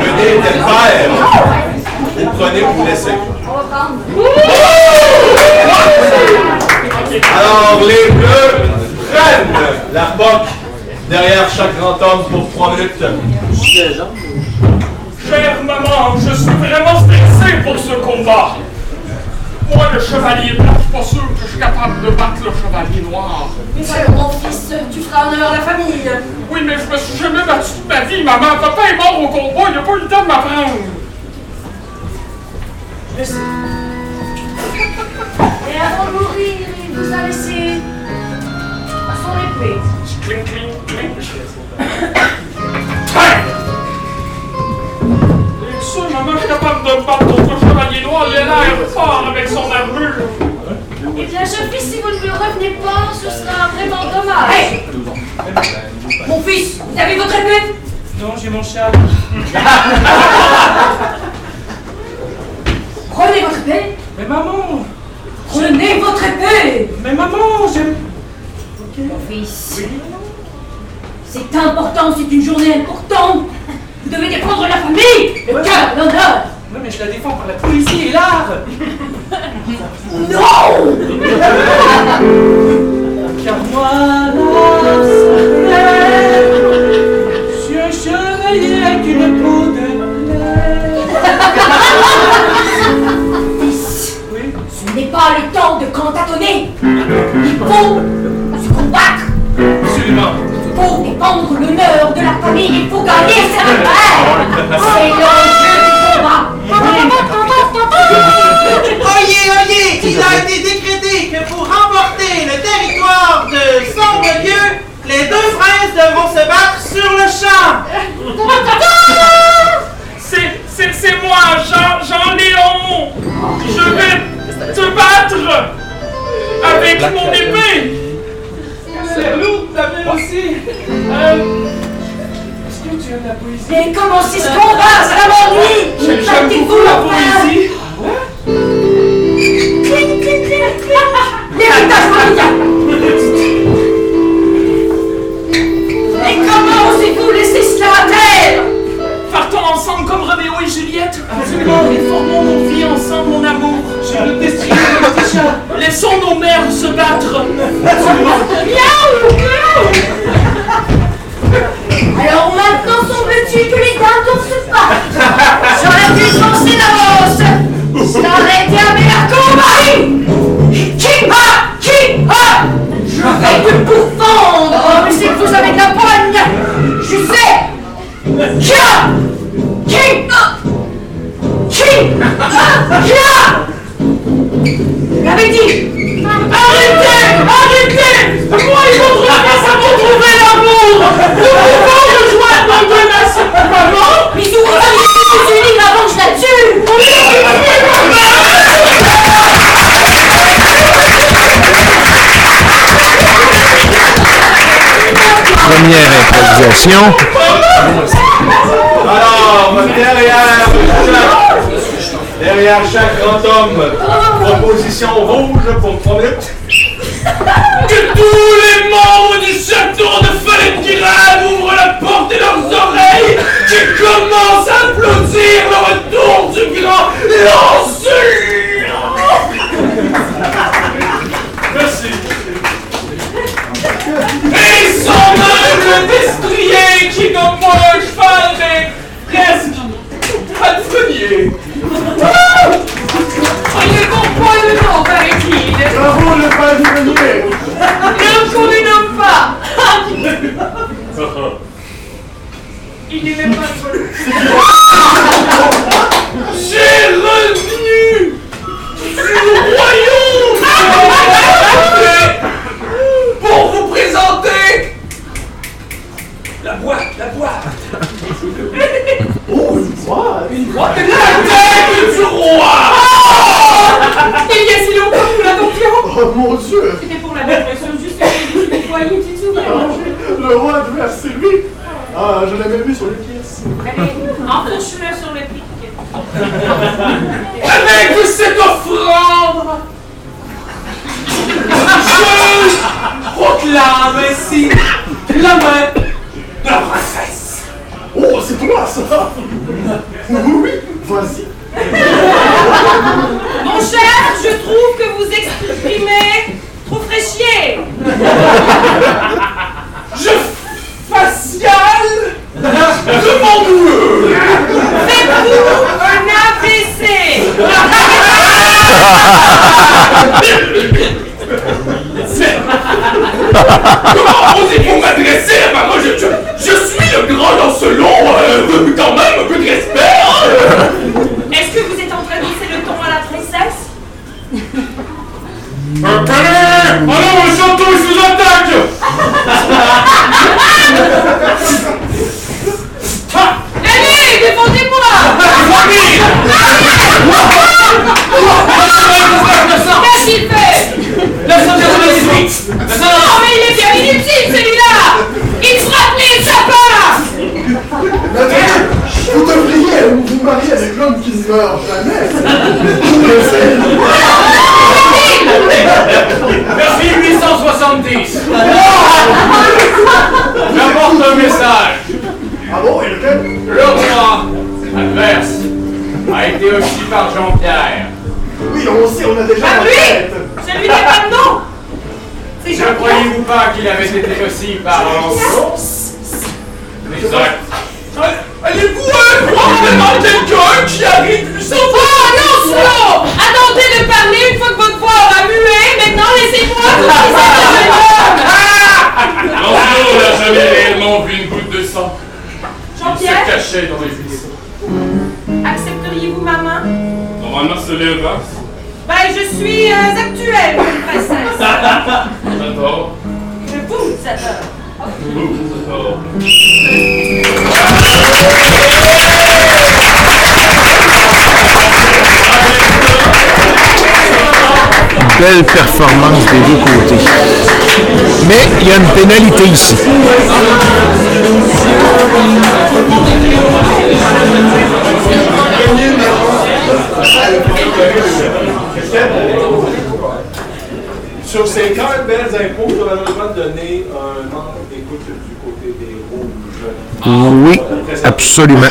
Le dé était. Vous prenez, vous laissez. Alors, les bleus prennent la boque derrière chaque grand homme pour 3 minutes. Chère maman, je suis vraiment stressé pour ce combat. Moi, le chevalier blanc, je suis pas sûr que je suis capable de battre le chevalier noir. Mais voyons, mon fils, tu feras honneur à la famille. Oui, mais je me suis jamais battu de ma vie, maman. Papa est mort au combat, il n'a pas eu le temps de m'apprendre. Et avant de mourir, il vous a laissé son épée. Cling, cling, cling. Bien sûr, maman, je suis capable de me battre contre le chevalier noir. Il a l'air fort avec son armure. Eh bien, je fils, si vous ne me revenez pas, ce sera vraiment dommage. Hey Mon fils, vous avez votre épée? Non, j'ai mon châle. (laughs) Prenez votre épée. Mais maman Prenez votre épée. Mais maman, j'aime... Mon fils, c'est important, c'est une journée importante. Vous devez défendre la famille, le cœur, l'honneur. Oui, mais je la défends par la poésie et l'art Non Car moi, la je suis un chevalier avec une peau de pas le temps de cantatonner. Il faut se combattre. Absolument. Il faut défendre l'honneur de la famille. Il faut gagner cette guerre. C'est l'enjeu du combat. Oyez, oyez, il a été décrété que pour remporter le territoire de Sombre-Lieu, battre avec mon épée. C'est lourd, ta belle aussi Euh... Est-ce que tu aimes la poésie? Mais comment c'est ce combat Ça m'ennuie. J'aime Battez-vous beaucoup la poésie Cling, cling, cling, cling. L'héritage familial. Mais comment osez-vous laisser cela à terre? Partons ensemble comme Roméo et Juliette. Absolument, et formons nos vies ensemble, mon amour J'ai une destinée de chat Laissons nos mères se battre. Miaou. Alors maintenant semble-t-il que les dindons se battent. J'aurais dû penser d'avance. Cela aurait été un meilleur combat. Qui a Qui a Je vais te pourfendre. Oh, mais c'est que vous avez de la poigne. Je sais. Qui a? Qui a? Qui a? L'avais dit. Arrêtez Arrêtez Moi et votre fils avons trouvé l'amour Nous pouvons rejoindre nations Maman Bisous, les unis avant que je la tue Première improvisation. Alors, derrière chaque, grand homme, proposition rouge pour 3 minutes. Que tous les membres du château de Falengirad ouvrent la porte de leurs oreilles qui commencent à applaudir le retour du grand lanceur Merci. Et son humble destrier qui, comme moi, un cheval, mais presque palefrenier. De nom, paraît-il. Bravo le ne les nomme pas. Il n'est même pas seul. J'ai revenu du royaume pour vous présenter la boîte, la boîte. Oh, une voix Une boîte la tête du roi. Il y a si longtemps que nous l'attendions. Oh mon dieu C'était pour la personne juste que j'ai dit du foyer, tu te souviens Le roi de c'est lui Ah, je l'avais vu sur les pièces Allez, enfourche-le sur le pic. Avec cette offrande, je proclame ainsi la main de la princesse. Oh, c'est toi ça Oui, oui, vas-y Mon cher, je trouve que vous exprimez trop fraîchier. Je facial de mon doueux. Faites-vous un AVC Comment Belle performance des deux côtés. Mais il y a une pénalité ici. Sur ces quand même belles impôts, je vais malheureusement donner un manque d'écoute du côté des rouges. Oui, absolument.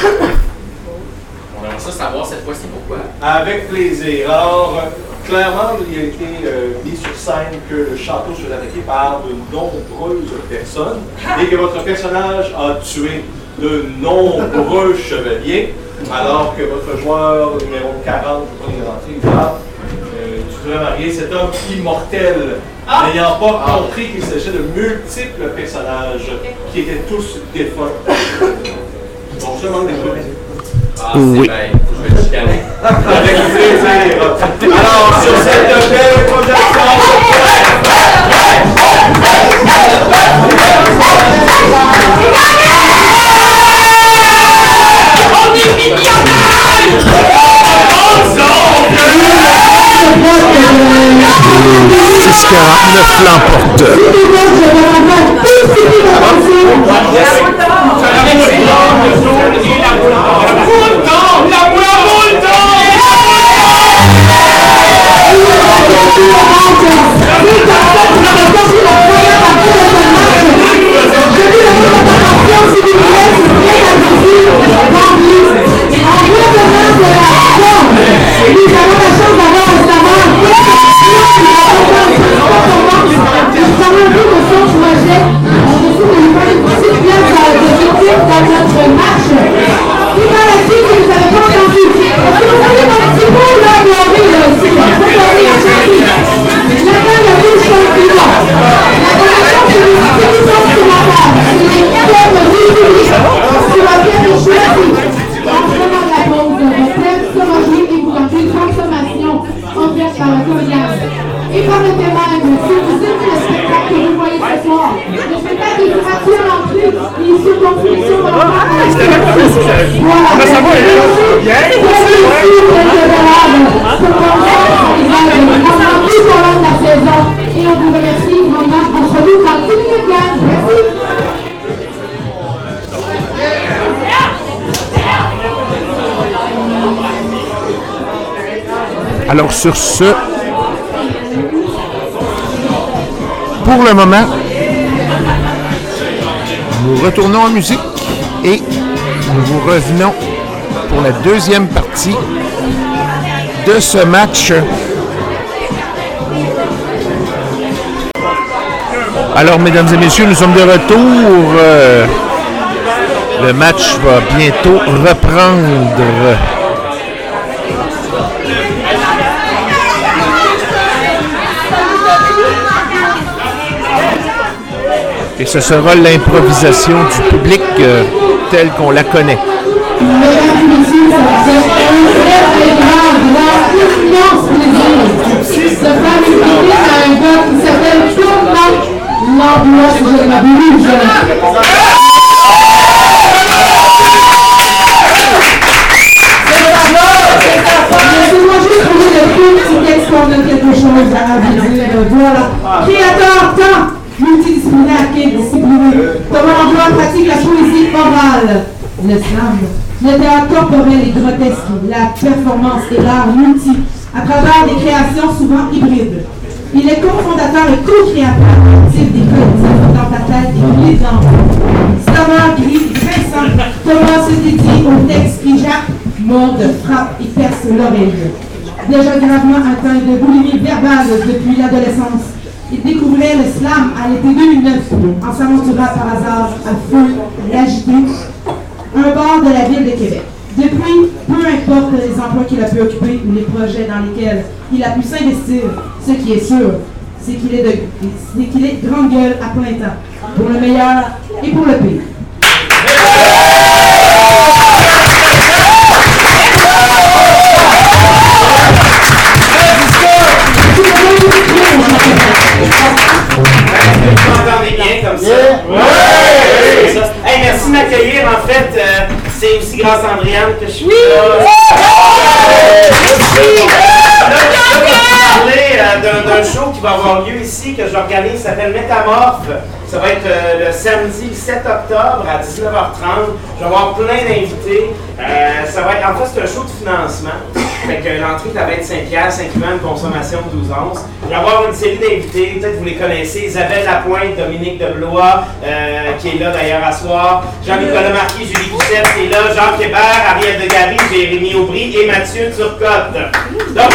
On aimerait ça savoir cette fois-ci pourquoi. Avec plaisir. Alors, euh, clairement, il a été euh, mis sur scène que le château se fait attaqué par de nombreuses personnes et que votre personnage a tué de nombreux (laughs) chevaliers, alors que votre joueur numéro 40, pour les rentrer, il parle, euh, tu devrais marier cet homme immortel, n'ayant pas compris qu'il s'agissait de multiples personnages qui étaient tous défunts. Donc, je demande des choses. Ah, Oui. c'est bien. Je vais te chicaner. Avec plaisir. Alors, sur cette belle projection, Millionnaires 649 l'emporte. La chance d'avoir Alors sur ce, pour le moment, nous retournons en musique et nous vous revenons pour la deuxième partie de ce match. Alors, mesdames et messieurs, nous sommes de retour. Euh, le match va bientôt reprendre. Et ce sera l'improvisation du public euh, telle qu'on la connaît. Voilà. Créateur multidisciplinaire qu'indiscipliné. Thomas Langlois pratique la poésie orale, le slam, le théâtre corporel et grotesque, la performance et l'art multi, à travers des créations souvent hybrides. Il est cofondateur et co-créateur actif des collectifs dans ta tête et militants. Slammer gris, Vincent, Thomas se dédie au texte qui jappe, morde, frappe et perce l'oreille. Déjà gravement atteint de boulimie verbale depuis l'adolescence, le slam à l'été 2009 en s'aventurant par hasard à feu l'agité, un bord de la ville de Québec. Depuis, peu importe les emplois qu'il a pu occuper ou les projets dans lesquels il a pu s'investir, ce qui est sûr, c'est qu'il est, de, est grande gueule à plein temps, pour le meilleur et pour le pire. Grâce à Andréane que je suis là. Merci! Là, je vais vous parler euh, d'un d'un show qui va avoir lieu ici, que j'organise, qui s'appelle Métamorphe. Ça va être euh, le samedi 7 octobre à 19h30. Je vais avoir plein d'invités. Euh, ça va être, en fait, c'est un show de financement. Fait que l'entrée, ça va être 5 piastres, incluant une consommation de 12 onces. Il va y avoir une série d'invités, peut-être vous les connaissez. Isabelle Lapointe, Dominique Deblois, euh, qui est là d'ailleurs à soir. Jean-Nicolas Marquis, Julie Poussette, qui est là. Jean Hébert, Ariel Degary, Jérémy Aubry et Mathieu Turcotte. Donc, vous à.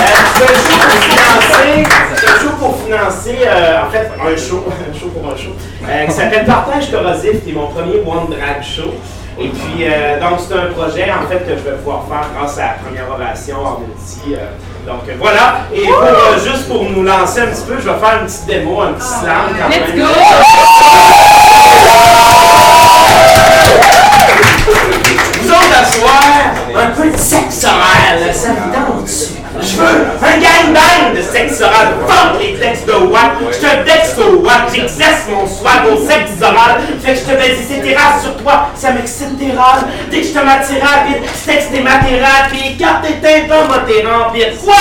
Euh, pour financer, un show pour financer, euh, en fait, un show, (laughs) un show pour un show, euh, qui s'appelle Partage Corrosif, qui est mon premier One Drag Show. Et puis, euh, donc, c'est un projet, en fait, que je vais pouvoir faire grâce à la première ovation en multi. euh, donc, euh, voilà. Et pour, euh, juste pour nous lancer un petit peu, je vais faire une petite démo, un petit slam quand Let's même. go! Vous autres, à soir, un peu de sexe oral, ça vous tente je veux un gangbang de sexe oral. Fuck les textes de Watt. Je te vexe au Watt. J'exerce mon swag au sexe oral. Fait que je te baise ces terrasses sur toi. Ça m'excite des râles. Dès que je te matire rapide, sexe des matérates. Puis carte tes tympans, moi t'es rempli. Quoi?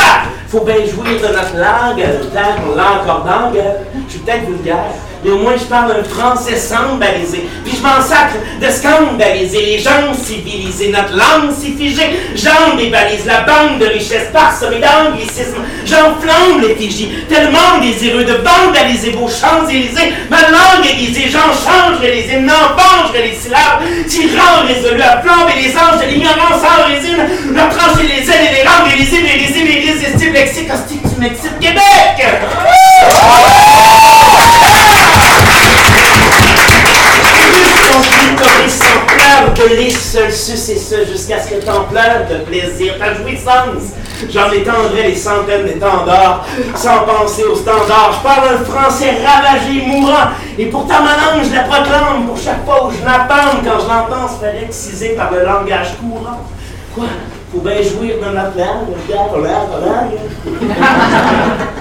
Faut bien jouer de notre langue. Tant qu'on l'a encore langue. Je suis peut-être vulgaire mais au moins je parle un français scandalisé. Puis je m'en sacre de scandaliser les gens civilisés. Notre langue si figée, j'en dévalise la bande de richesse parsemée d'anglicisme. J'enflamme l'effigie, tellement désireux de vandaliser vos Champs-Élysées. Ma langue aiguisée, j'en changerai les hymnes, n'en pencherai les syllabes. Tyran résolu à flamber les anges de l'ignorance en résine, leur les ailes et les rames, les lisibles, les lisibles, les irrésistibles, lexique, hostie, tu m'excites, Québec! sans de les seuls sus et ce jusqu'à ce que t'en pleures de plaisir, ta jouissance. J'en étendrai les centaines d'étendards, sans penser aux standards. Je parle un français ravagé, mourant, et pourtant ma langue, je la proclame pour chaque fois où je l'attends, quand je l'entends se faire exciser par le langage courant. Quoi? Faut bien jouir de notre langue, regarde, regarde, regarde.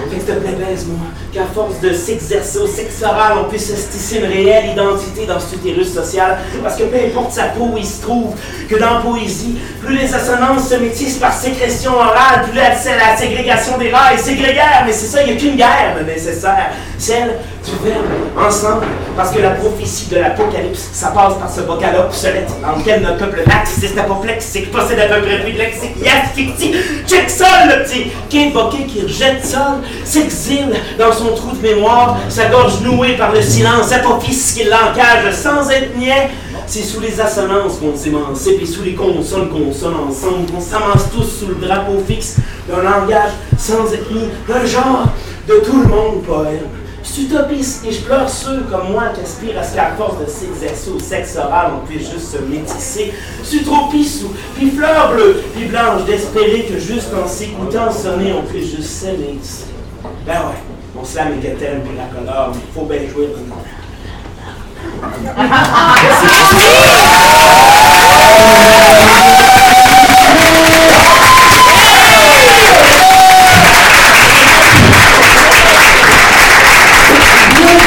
Fait que s'il te plaît, baise-moi, qu'à force de s'exercer au sexe oral, on puisse se tisser une réelle identité dans cet utérus social. Parce que peu importe sa peau, il se trouve que dans la poésie, plus les assonances se métissent par sécrétion orale, plus la, la ségrégation des rails ségrégaire. Mais c'est ça, il n'y a qu'une guerre nécessaire, celle du verbe ensemble. Parce que la prophétie de l'apocalypse, ça passe par ce vocal obsolète dans lequel notre peuple narcissiste apoplexe, c'est qui possède à peu près fictif, check sol, le petit, qui invoqué, qui rejette sol, s'exile dans son trou de mémoire, sa gorge nouée par le silence, apophyse qui l'encage sans être. C'est sous les assonances qu'on s'émancipe et sous les consonnes qu'on sonne ensemble, qu'on s'amasse tous sous le drapeau fixe d'un langage sans ethnie, d'un genre de tout le monde poème. Utopiste et je pleure ceux comme moi qui aspirent à ce qu'à force de s'exercer au sexe oral, on puisse juste se métisser. Je suis trop pissou, puis fleur bleue, puis blanche, d'espérer que juste en s'écoutant sonner, on puisse juste s'aimer. Ben ouais, mon slam est thème puis la colore, mais il faut bien jouer (laughs)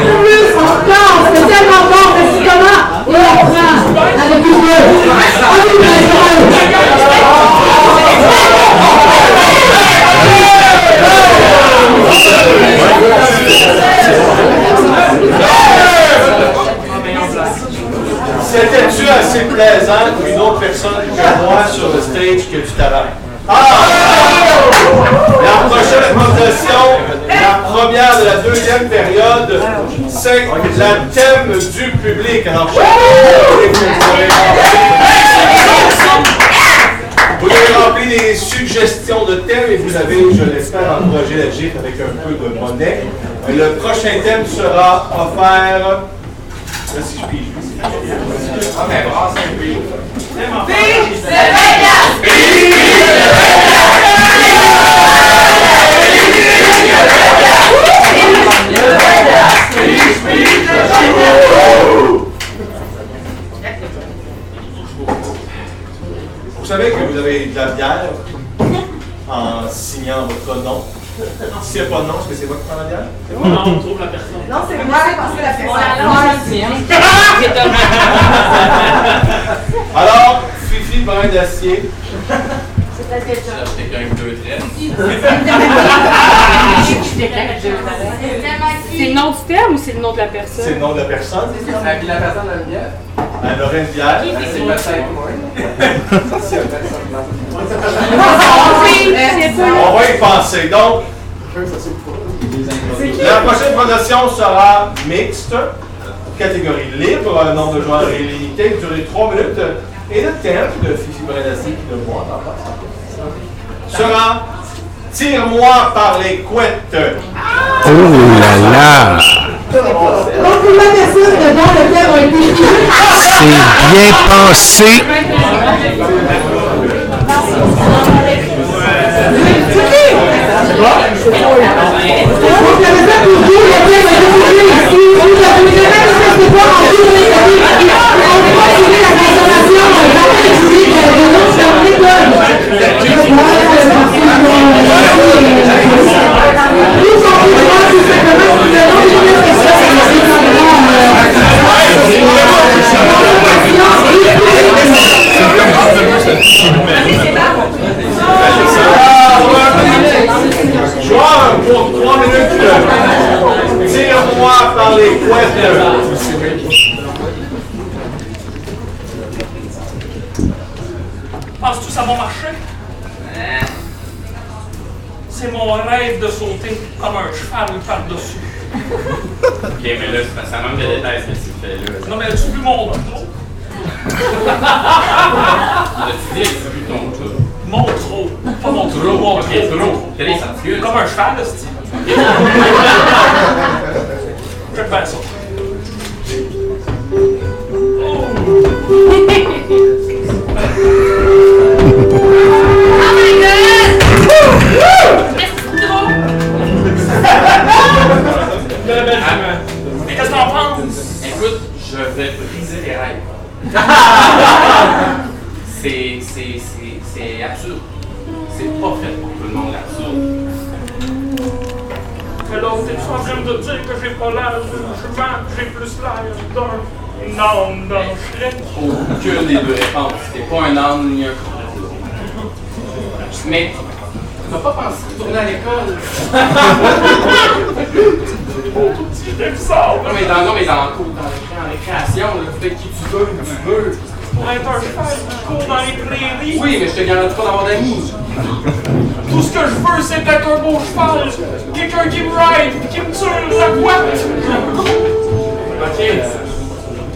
de plus encore, c'est tellement bon, mais c'est comment on apprend avec C'était-tu assez plaisant pour une autre personne que moi sur le stage que tu t'arrêtes? Ah! La prochaine promotion, la première de la deuxième période, c'est la thème du public. Alors, vous avez rempli des suggestions de thèmes et vous avez, je l'espère, encouragé la GIF avec un peu de monnaie. Le prochain thème sera offert. Là, si je Vous avez de la bière en signant votre nom? S'il n'y a pas de nom, est-ce que c'est moi qui prends la bière? Non, on trouve la personne. Non, c'est moi, parce que la (laughs) Alors, Fifi Brin d'Acier. C'est quelqu'un avec deux traits. (laughs) C'est le nom du terme ou c'est le nom de la personne? C'est le nom de la personne. Puis la personne a une bière. Elle aurait une bière. (laughs) C'est peut-être moi. On va y penser. Donc, la prochaine promotion sera mixte, catégorie libre, un nombre de joueurs illimité, durée 3 minutes. Et le thème de Fifi Brenassi, qui de moi, sera Tire-moi par les couettes. Oh là là! Donc, dedans, le thème a été C'est bien pensé. Vous, le thème a été écrit ici. Vous avez João, pour trois minutes, tire-moi par les couettes. Penses-tu que ça va marcher? C'est mon rêve de sauter comme un cheval par-dessus. ok, mais là, c'est pas ça manque de détails ce. Non, mais as-tu vu mon dos? (laughs) As-tu dit vu ton tour? Mon trop. Pas mon trop, mon trop. trop. Comme un cheval, là, style. (laughs) Je vais faire ça. Oh my god! Qu'est-ce que t'en penses? Écoute, je vais briser les règles. (laughs) âne d'un Shrek? Aucune des deux réponses. T'es pas un âne ni un crocodile. Mais t'as pas pensé retourner à l'école? C'était bizarre. Non, mais dans, non, mais dans, cours, dans en récréation, là, fais qui tu veux, où tu veux. Pour être un cheval qui court dans les prairies. Oui, mais je te garantis pas d'avoir d'amis. Tout ce que je veux, c'est d'être un beau cheval. Quelqu'un qui me ride, qui me tire la boîte. Ok.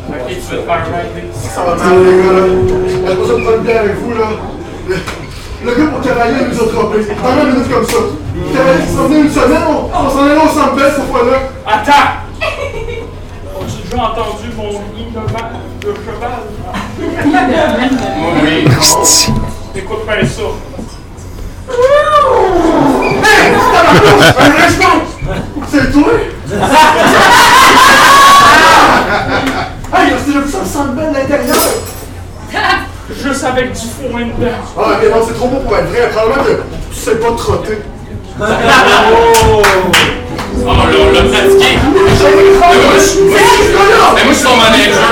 Ok, tu veux te faire rider. Ça va mal, les gars, là. J'ai pas besoin de prendre bien avec vous, là. Le, gars pour cavalier nous a trompés. Dans une minute comme ça. S'en venait une semaine, on, on s'en allait au centre belle cette fois-là. Attends! (laughs) As-tu déjà entendu mon innovant de cheval? Oui. (laughs) Écoute bien ça. Hey! C'est toi? (laughs) Vu ça au centre belle de l'intérieur. (laughs) Juste avec du foin dedans. Ah, mais non, c'est trop beau pour être vrai. Probablement que tu sais pas trotter. Oh, là, on l'a pratiqué. Mais moi, je moi, je- mais moi, je suis son manager.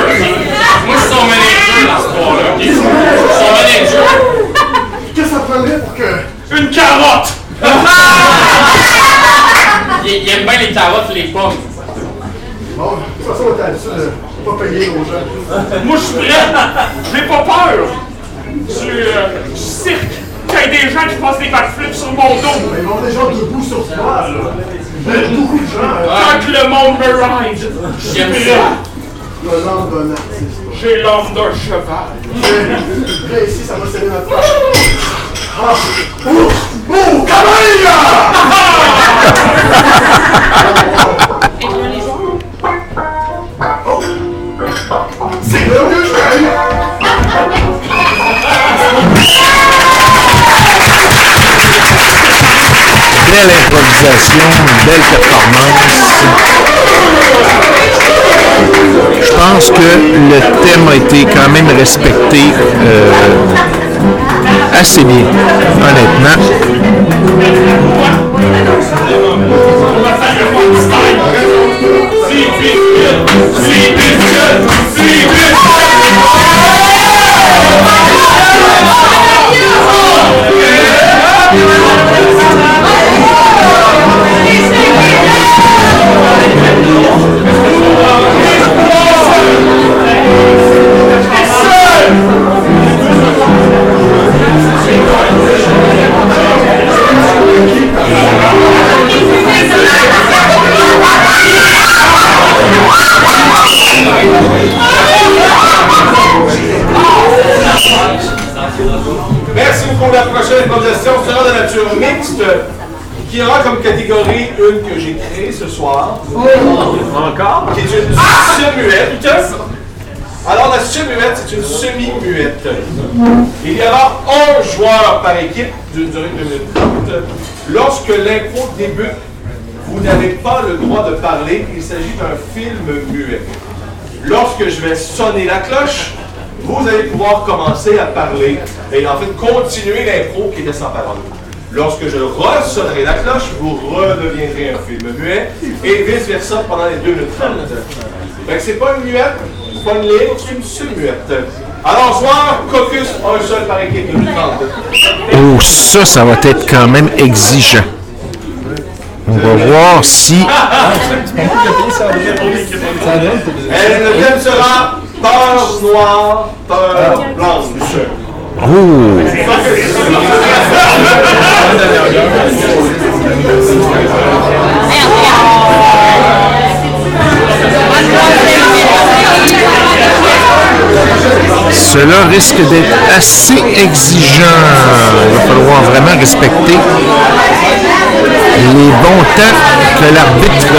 Moi, je suis son manager dans ce? Je suis son manager. Qu'est-ce que ça prendrait pour que. Une carotte! Il, il aime bien les carottes les pommes. Bon, de toute façon, on est habitué de pas payer aux gens. (laughs) Moi, je suis prêt. J'ai pas peur. Du, euh, du cirque. Qu'il y ait des gens qui fassent des backflips sur mon dos. Mais ils vont des gens debout sur toi, là. Beaucoup de gens. Tant que le monde me ride. Je suis prêt. ça. Le nom d'un artiste. J'ai l'âme d'un cheval. Là, ici, ça va serrer notre. Ah! Oh! Oh! Cavalier! (laughs) Belle improvisation, belle performance. Je pense que le thème a été quand même respecté euh, assez bien, honnêtement. Oh, Merci beaucoup. La prochaine improvisation sera de nature mixte, qui aura comme catégorie une que j'ai créée ce soir. Encore? Qui est une semi-muette. Alors, la semi-muette, c'est une semi-muette. Il y aura un joueur par équipe d'une durée de 2 minutes 30. Lorsque l'impro débute, vous n'avez pas le droit de parler. Il s'agit d'un film muet. Lorsque je vais sonner la cloche, vous allez pouvoir commencer à parler et en fait continuer l'impro qui était sans parole. Lorsque je ressonnerai la cloche, vous redeviendrez un film muet et vice-versa pendant les 2 minutes 30. Fait que c'est pas une muette, c'est pas une ligne, c'est une semi-muette. Alors, soir, caucus, un seul par équipe, 2 minutes 30. Oh, ça, ça va être quand même exigeant. On va voir si. Le thème sera peur noire, peur blanche. Oh! Cela risque d'être assez exigeant. Il va falloir vraiment respecter les bons temps que l'arbitre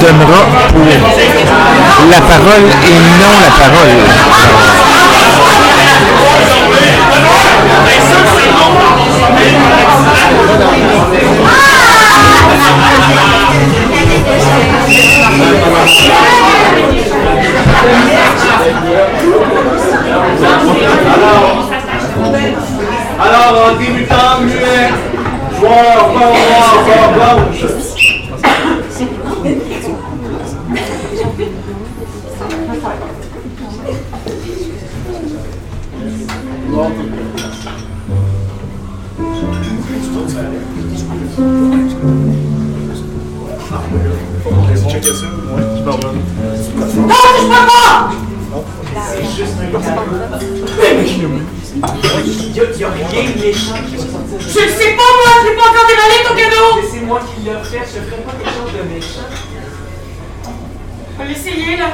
donnera pour la parole et non la parole. Alors, en débutant, noire, peur juste un cadeau. Il y a, il y a rien de méchant qui va sortir de Je le sais pas, moi, je l'ai pas encore déballé, ton cadeau! Mais c'est moi qui l'ai fait, je ferai pas quelque chose de méchant. On va l'essayer, là.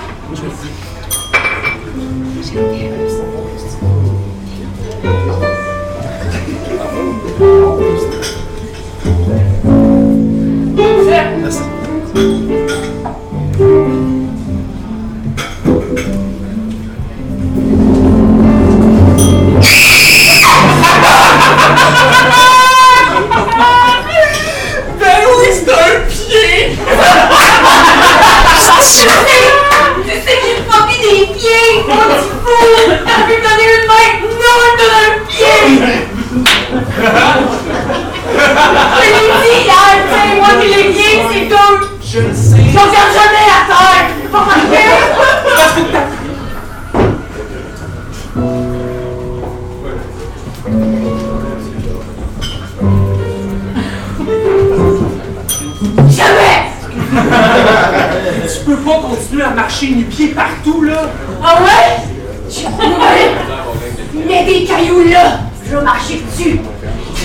Mets des cailloux là! Je vais marcher dessus!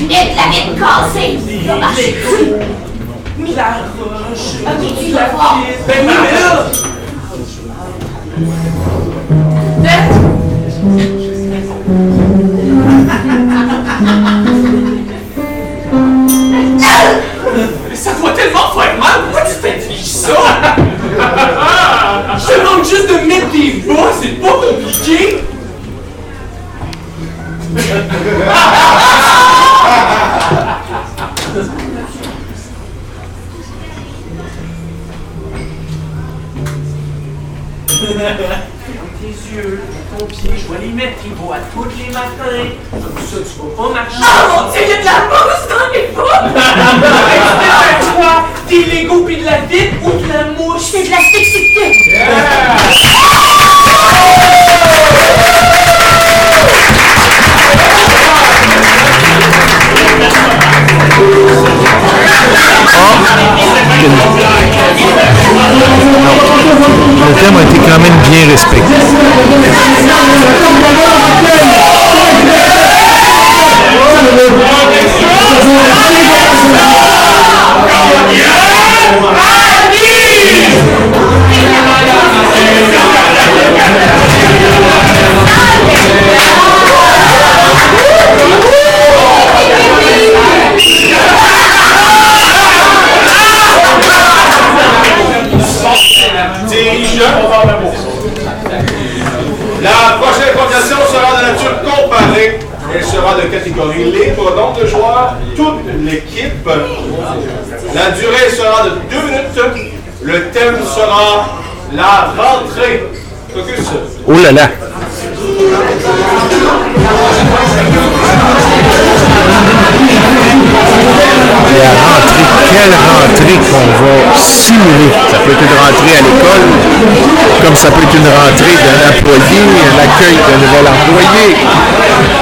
Mets de la vitre cassée! Je vais marcher dessus! La roche! Ok, tu vas voir! Ben là! Mais (laughs) ça doit tellement faire mal! Pourquoi tu t'infliges ça? (laughs) Je te demande juste de mettre des bas, c'est pas compliqué! Tes yeux, ton pied, je vais les mettre tes bas tous les matins. Comme ça, tu vas pas marcher. Oh mon dieu, il y a de la mousse dans les bras! Est-ce que quoi? Des Legos pis de la vitre ou de la mouche? C'est de la sexité! Le thème a été quand même bien respecté. De catégorie libre, nombre de joueurs, toute l'équipe. La durée sera de deux minutes. Le thème sera la rentrée. Focus. Oh là là! La rentrée, quelle rentrée qu'on va simuler. Ça peut être une rentrée à l'école, comme ça peut être une rentrée d'un employé, un accueil d'un nouvel employé.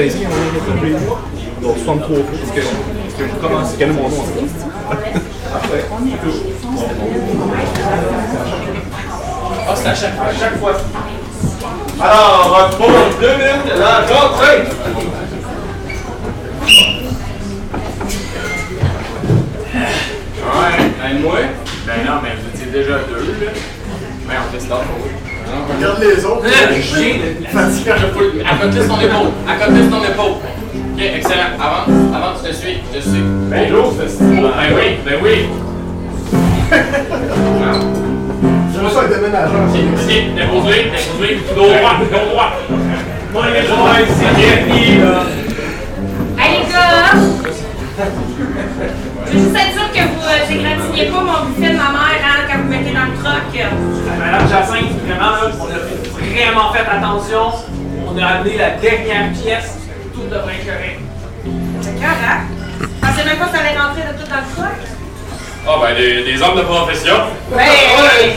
ici, on a 63 fois. Est-ce que, est-ce que je commence? Quel est mon nom? Ah, c'est à. À chaque fois. Alors, pour deux minutes, la rentrée. Ouais, ben moi? Ben non, mais vous étiez déjà deux, là. Mais on fait ça. Regarde les autres. Je viens de. Accomplis ton épaule. Accomplis ton épaule. Ok, excellent. Avance, avance, je te suis, je te suis. Ben l'autre, c'est Ben oui, ben oui. (laughs) J'aime ça être déménageur. Ici, dépose-les, dépose-les. Dos droit, dos droit. Moi, les gens, c'est bien fini, là. Hey les gars! Je veux juste être sûr que vous euh, égratignez pas mon buffet de ma mère troc. Madame Jacinthe, vraiment, là, on a vraiment fait attention. On a amené la dernière pièce. Tout devrait être correct. C'est correct. Je pensais même pas que ça allait rentrer de tout dans le troc. Ah, ben des, des hommes de profession. Ouais!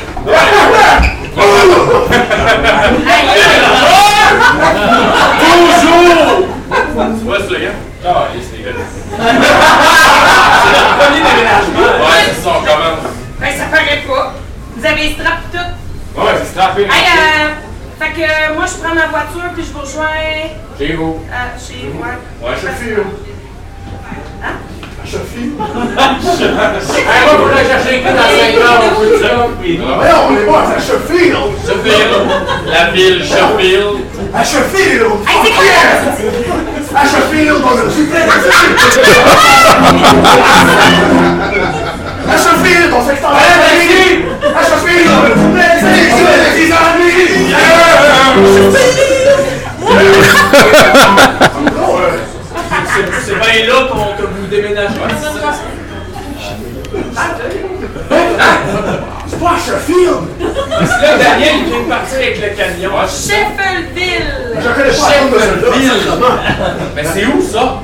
Toujours! Tu vois ce gars? Ah, il c'est gars. (laughs) C'est notre premier déménagement. Ouais, c'est ça, on commence. Ben ça paraît pas. Vous avez les straps tout. Ouais, c'est strappé. Hey, euh, fait que euh, moi je prends ma voiture puis je vous rejoins Chez vous. euh, chez moi. Ouais, Je file. Hein? Je file. (laughs) Hey, moi, faut aller chercher dans 5 ans, on peut ça. Voyons, on est bon à Sheffield. Sheffield. La ville Sheffield. À Sheffield. Hey, c'est quoi? À Sheffield, on a du (laughs) plaisir. À Sheffield, on s'extend. À Sheffield, on a du plaisir. Les amis. C'est- C'est bien là qu'on que vous déménagez. c'est pas à Sheffield. Là, Daniel, il vient de partir avec le camion. Sheffield! Je connais pas sacrément. Mais c'est où ça?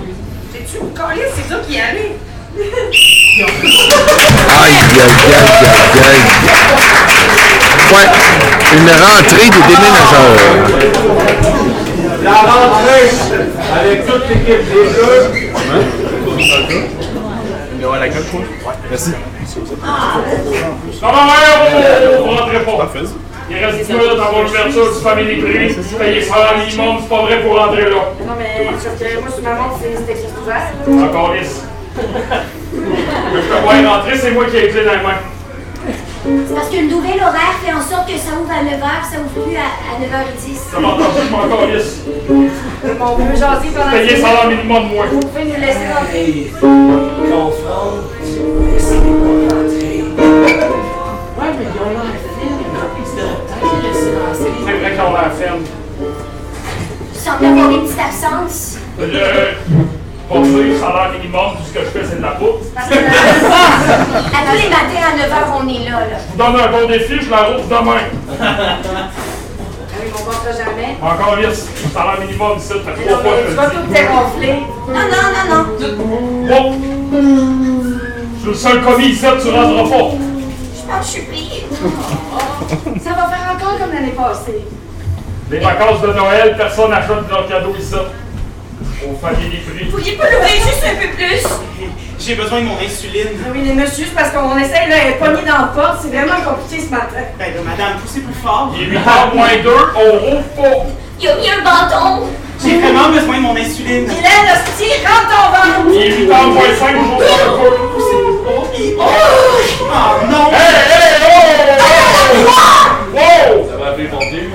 T'es-tu collé? C'est toi qui y allais. Aïe, aïe, aïe, aïe, aïe. Ouais, une rentrée des déménageurs. La rentrée avec toute l'équipe des jeux. Ouais, la gueule, quoi? Merci. Mère, vous rentrez pas. Il reste 10 minutes avant l'ouverture du Family Prix. Payez ça en minimum, c'est pas vrai pour rentrer là. Non, mais moi, sur ma montre, c'est écrit ouvert. Encore lisse. Je peux voir rentrer, c'est moi qui ai les clés dans les mains. C'est parce que le nouvel horaire fait en sorte que ça ouvre à 9h, ça ouvre plus à, à 9h10. Ça m'a entendu, je m'en encore lisse. Bon, on peut jaser pendant Payez que ça en minimum moins. Vous pouvez nous laisser rentrer. C'est vrai qu'on a la ferme. Tu sembles avoir des petites absences. Le. Pas sûr, salaire minimum, tout ce que je fais, c'est de la poudre. Parce que, euh, à tous les matins à 9h, on est là, là. Je vous donne un bon défi, je la rouvre demain. Ah oui, on comptera jamais. Encore lisse. Salaire minimum, ici, ça fait trois fois que tu je vas le tout dégonfler. Non, non, non, non. Bon. Je suis le seul commis ici, tu rentreras pas. Je pense que je suis. Ça va faire encore comme l'année passée. Les vacances de Noël, personne n'achète leurs cadeaux ici. Au Prix. Vous pourriez pas l'ouvrir juste un peu plus? J'ai besoin de mon insuline. Ah oui, les messieurs, c'est parce qu'on essaye, là, elle est pognée dans la porte. C'est vraiment compliqué ce matin. Ben là, madame, poussez plus fort. Il est 8h moins 2, on rouvre pas. Il a mis un bâton. J'ai vraiment besoin de mon insuline. Hélène, hostie, rentre ton ventre! Il est 8h moins 5, aujourd'hui un peu. Oh non! Hey, hey, oh! Wow! Ça va appeler ton pied.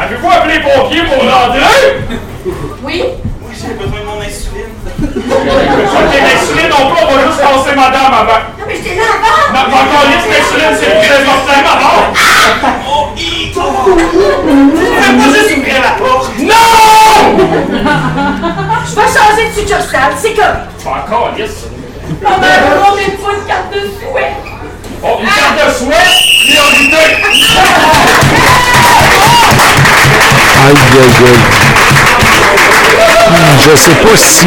Avez-vous appelé les pompiers pour rentrer? Ok, l'insuline, on peut, on va juste passer madame avant. Non, mais j'étais là avant. Ma, ma calice, l'insuline, c'est plus important, maman. Oh! Tu peux pas juste ouvrir la porte! Non! Je vais changer de succursale, c'est correct. Ma calice. Ma mère, on met pas une carte de souhait. Oh, une carte de souhait, priorité. Aïe, aïe, aïe. Je sais pas si.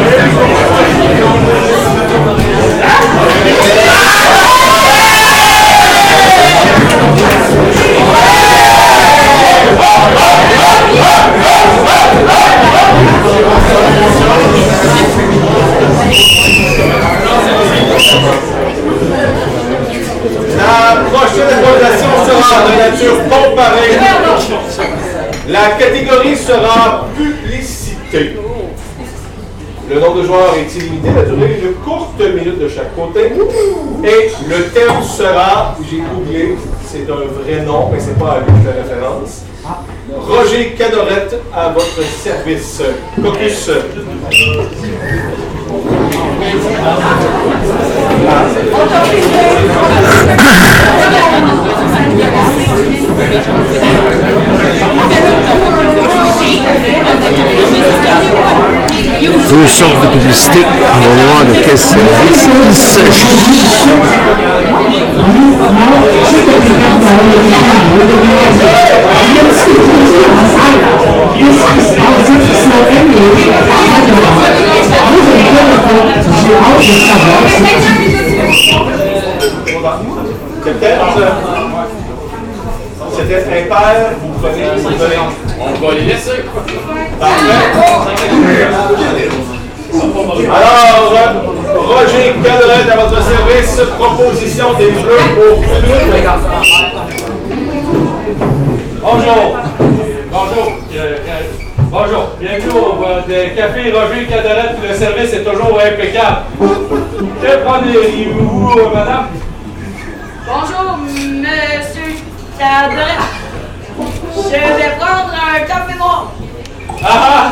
La prochaine évaluation sera de nature comparée. La catégorie sera publicité. Le nombre de joueurs est illimité, la durée est de courte minute de chaque côté. Et le thème sera, j'ai oublié, c'est un vrai nom, mais c'est pas à lui de référence. Roger Cadorette à votre service. Caucus. Deux sortes de publicité. Va voir de quel service il. C'était C'était impair, vous prenez, vous prenez. On va les laisser. Alors, Roger Cadret à votre service, proposition des bleus pour Bonjour. Bonjour. Bonjour. Bienvenue au euh, Café Roger Cadorette. Le service est toujours impeccable. Que prenez-vous, euh, madame? Bonjour, monsieur Cadret. Je vais prendre un café noir. Ah ah!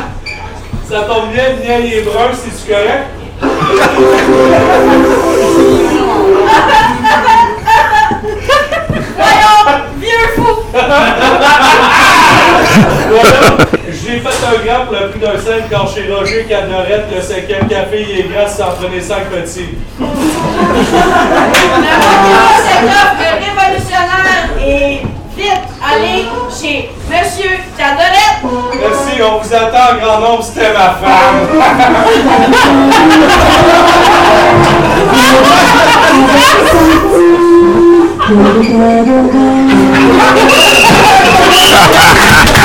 Ça tombe bien, le miel est brun, c'est-tu correct? Voyons, vieux fou. (laughs) J'ai fait un grand pour le prix d'un cent quand chez Roger Cadorette, le cinquième café, il est gras si t'en prenez cinq petits. Cette offre révolutionnaire et vite, allez chez monsieur Cadorette. Merci, on vous attend en grand nombre, c'était ma femme. (laughs)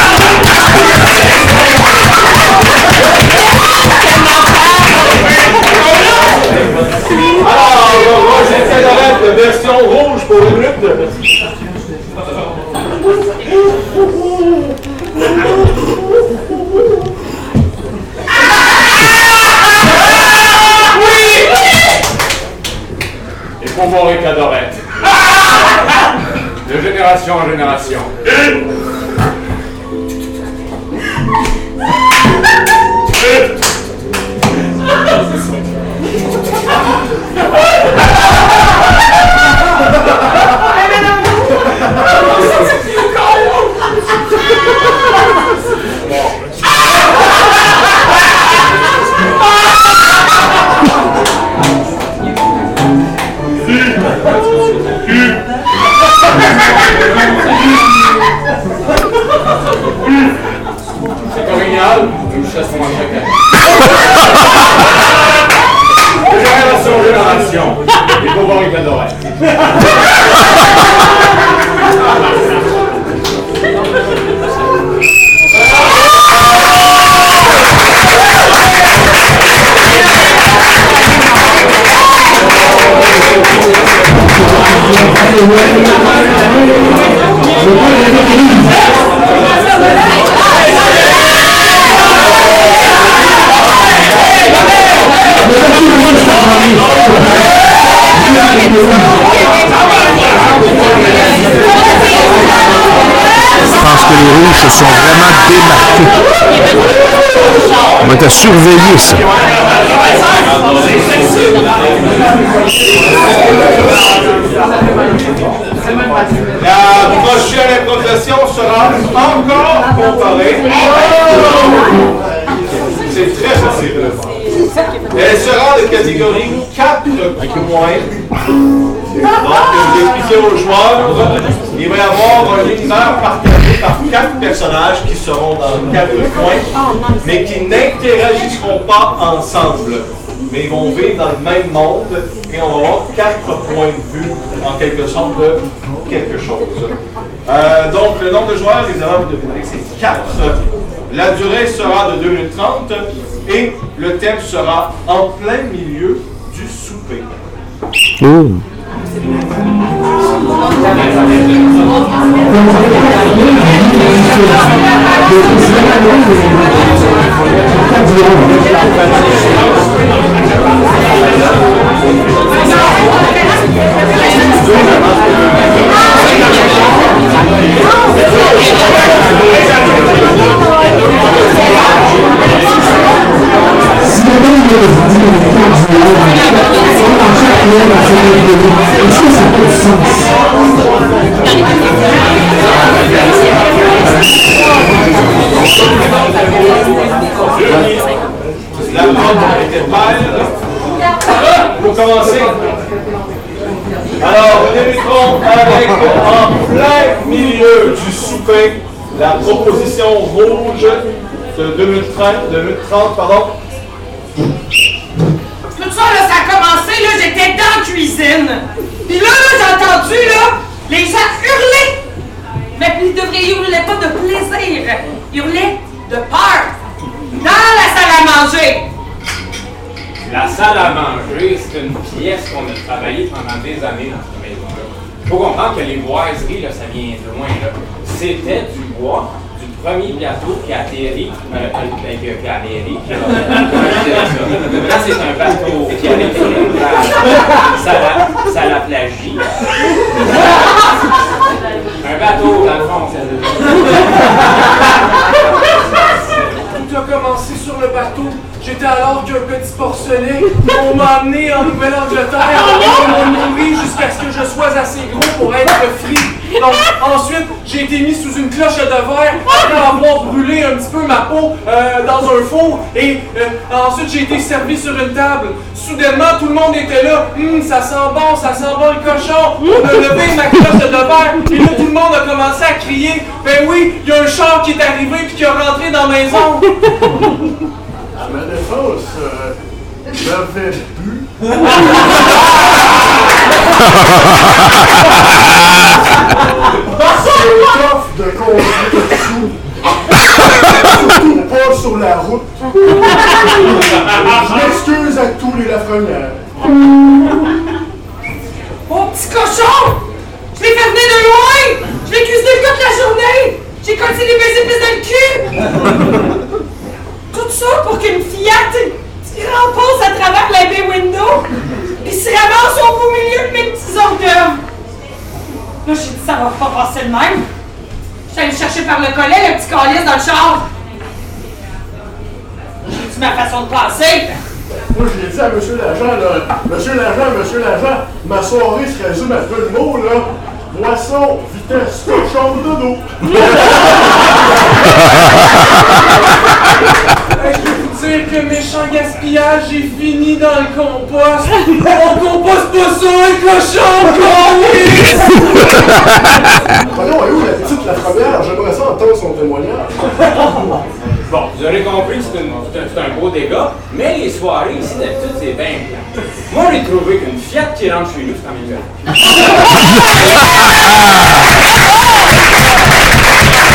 On va te surveiller ça. La prochaine progression sera encore comparée. C'est très facile. Elle sera de catégorie 4 points. Donc, expliquer aux joueurs, il va y avoir un univers partagé par quatre personnages qui seront dans quatre points, mais qui n'interagiront pas ensemble. Mais ils vont vivre dans le même monde et on va avoir quatre points de vue, en quelque sorte, de quelque chose. Euh, donc, le nombre de joueurs, évidemment, vous devinerez que c'est 4. La durée sera de 2 minutes 30 et le thème sera en plein milieu du souper. La était pâle. Pour commencer. Alors, nous débuterons avec, en plein milieu du souper, la proposition rouge de 2030, 2030 pardon. Puis là, j'ai entendu, là, les gens hurler. Mais puis, ils devraient hurler pas de plaisir. Ils hurlaient de peur. Dans la salle à manger. La salle à manger, c'est une pièce qu'on a travaillé pendant des années dans cette maison-là. Il faut comprendre que les boiseries, là, ça vient de loin. là. C'était du bois premier plateau qui atterrit, qui, atterrit? Là, c'est un bateau qui arrive sur une plage, ça ça. Un bateau, dans le fond, Tout a commencé sur le bateau. J'étais alors qu'un petit porcelet. On m'a amené en Nouvelle-Angleterre. On m'a nourri jusqu'à ce que je sois assez gros pour être frit. Donc, ensuite, j'ai été mis sous une cloche de verre après avoir brûlé un petit peu ma peau euh, dans un four. Et euh, ensuite, j'ai été servi sur une table. Soudainement, tout le monde était là. Hum, ça sent bon, ça sent bon le cochon. On a levé ma cloche de verre. Et là, tout le monde a commencé à crier. Ben oui, il y a un char qui est arrivé puis qui est rentré dans la maison. À ma défense, j'avais bu. (laughs) C'est à tous les. Oh, petit cochon! Je l'ai de loin! Je l'ai cuisiné toute la journée! J'ai des baies épices dans le cul! Tout ça pour qu'une fillette se rempose à travers la baie window puis se ramasse au beau milieu de mes petits hors d'œuvre. Là, j'ai dit, ça va pas passer de même. J'étais allé chercher par le collet le petit calice dans le char. J'ai dit ma façon de penser. Moi, je l'ai dit à Monsieur l'agent, là. Monsieur l'agent, Monsieur l'agent, ma soirée se résume à peu de mots, là. Boisson, vitesse, cochon, dodo. (laughs) Dire que méchant gaspillage, j'ai fini dans le compost. On composte pas ça, un cochon, câlisse! Voyons, elle est où la petite, la première? J'aimerais ça entendre son témoignage. Bon, vous aurez compris que c'est un, beau dégât, mais les soirées ici, d'habitude, c'est bien plat. Moi, j'ai trouvé qu'une Fiat qui rentre chez nous, c'est quand même bien.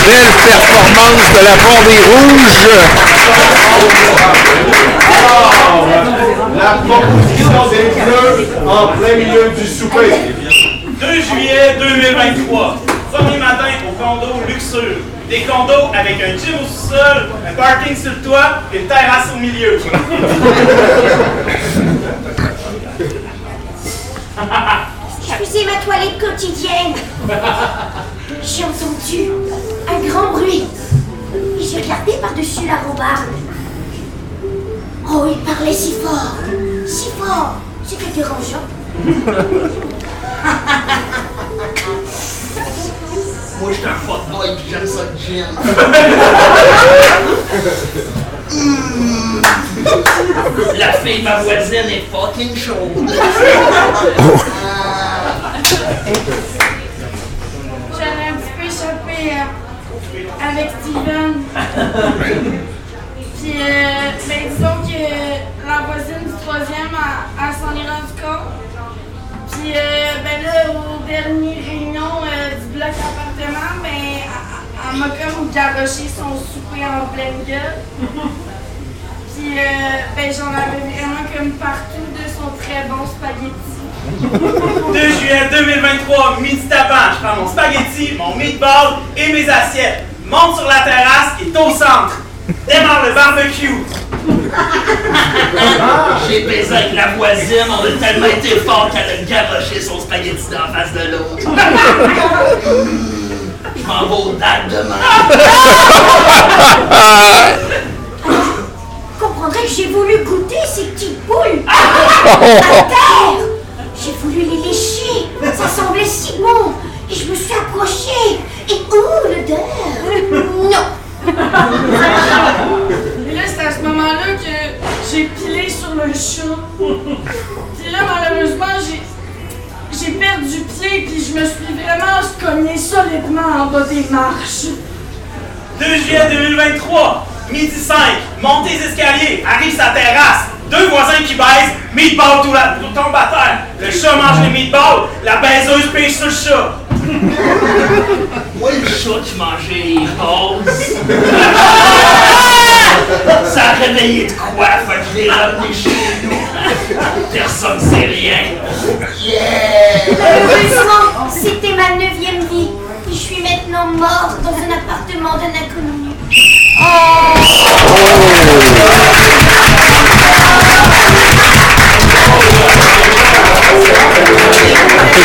Belle performance de la part des Rouges. La proposition des Bleus en plein milieu du souper. 2 juillet 2023. Premier matin au condo luxueux. Des condos avec un gym au sous-sol, un parking sur le toit et une terrasse au milieu. Je faisais ma toilette quotidienne. (laughs) J'ai entendu un grand bruit. Et j'ai regardé par-dessus la rambarde. Oh, il parlait si fort, si fort. C'était dérangeant. Moi, je suis un fuckboy pis j'aime ça gin. Mm. La fille, ma voisine, est fucking chaude. J'avais un petit peu échappé euh, avec Steven. Puis, euh, ben, disons que la voisine du troisième, elle, s'en est rendue compte. Puis, euh, ben là, aux dernières réunions euh, du bloc appartement, ben, elle, elle m'a comme garoché son souper en pleine gueule. Puis, euh, ben, j'en avais vraiment comme partout de son très bon spaghetti. 2 juillet 2023, midi tapant, je prends mon spaghetti, mon meatball et mes assiettes. Monte sur la terrasse et est au centre. Démarre le barbecue. (laughs) J'ai baisé avec la voisine, on a tellement été fort qu'elle a garoché son spaghetti d'en face de l'autre. Je m'en vais au date demain. Vous comprendrez que j'ai voulu goûter ces petites boules (laughs) à terre. J'ai voulu les lécher. Ça semblait si bon. Et je me suis approchée. Et oh, l'odeur? (laughs) Non Et là, c'est à ce moment-là que j'ai pilé sur le chat. Puis là, malheureusement, j'ai. J'ai perdu pied, puis je me suis vraiment cognée solidement en bas des marches. 2 juillet 2023, midi 5, monte les escaliers, arrive sa terrasse, deux voisins qui baisent, meatball tout, la, tout tombe à terre. Le chat mange les meatballs, la baiseuse pêche sur le chat. (laughs) Moi, le chat qui mangeait les balls. (laughs) Ça a réveillé de quoi? Fait que je l'ai ramené chez nous. Personne sait rien. Yeah! Malheureusement, c'était ma neuvième vie. Et je suis maintenant morte dans un appartement d'un inconnu. On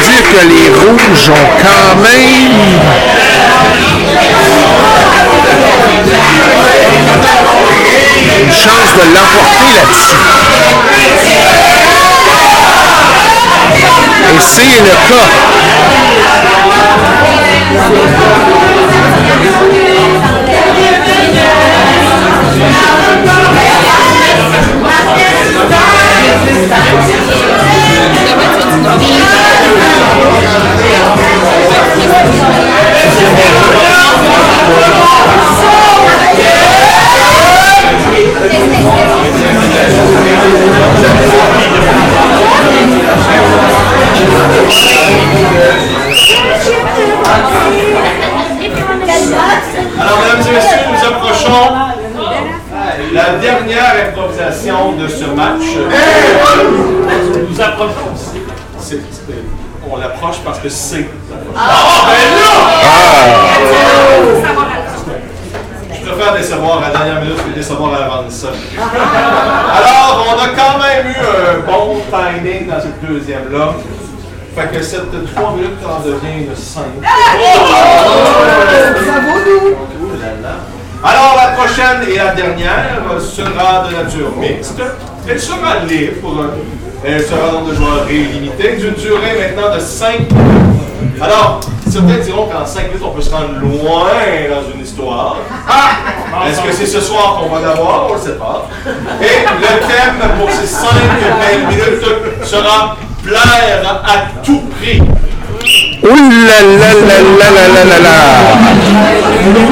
dire que les rouges ont quand même une chance de l'emporter là-dessus. Et c'est le cas. Alors, mesdames et messieurs, nous approchons la dernière improvisation de ce match. Nous approchons c'est- On l'approche parce que c'est. Ah, ben Je préfère décevoir à la dernière minute que décevoir à ça. Alors, on a quand même eu un bon timing dans cette deuxième-là. Fait que cette 3 minutes en devient une 5. Alors, la prochaine et la dernière sera de nature mixte. Elle sera libre. Elle sera donc de joueurs illimitée, d'une durée maintenant de 5 minutes. Alors, certains diront qu'en 5 minutes, on peut se rendre loin dans une histoire. Ah! Est-ce que c'est ce soir qu'on va l'avoir? On ne le sait pas. Et le thème pour ces 5 belles minutes sera plaire à tout prix. Ouh là là là là là là là là Il y a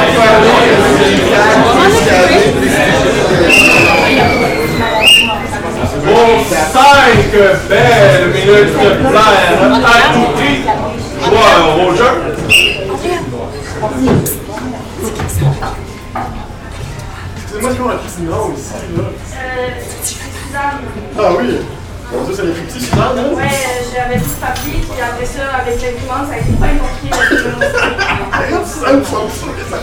quelqu'un quelques belles minutes de plaire à jeu. Excusez-moi, c'est quoi ici, Ah oui! Mon dieu, ça les plus petits, Suzanne, là? Ouais, j'avais dit papier, puis après ça, avec les piment, ça a été pas compliqué. Arrête, Suzanne, (laughs) tu ça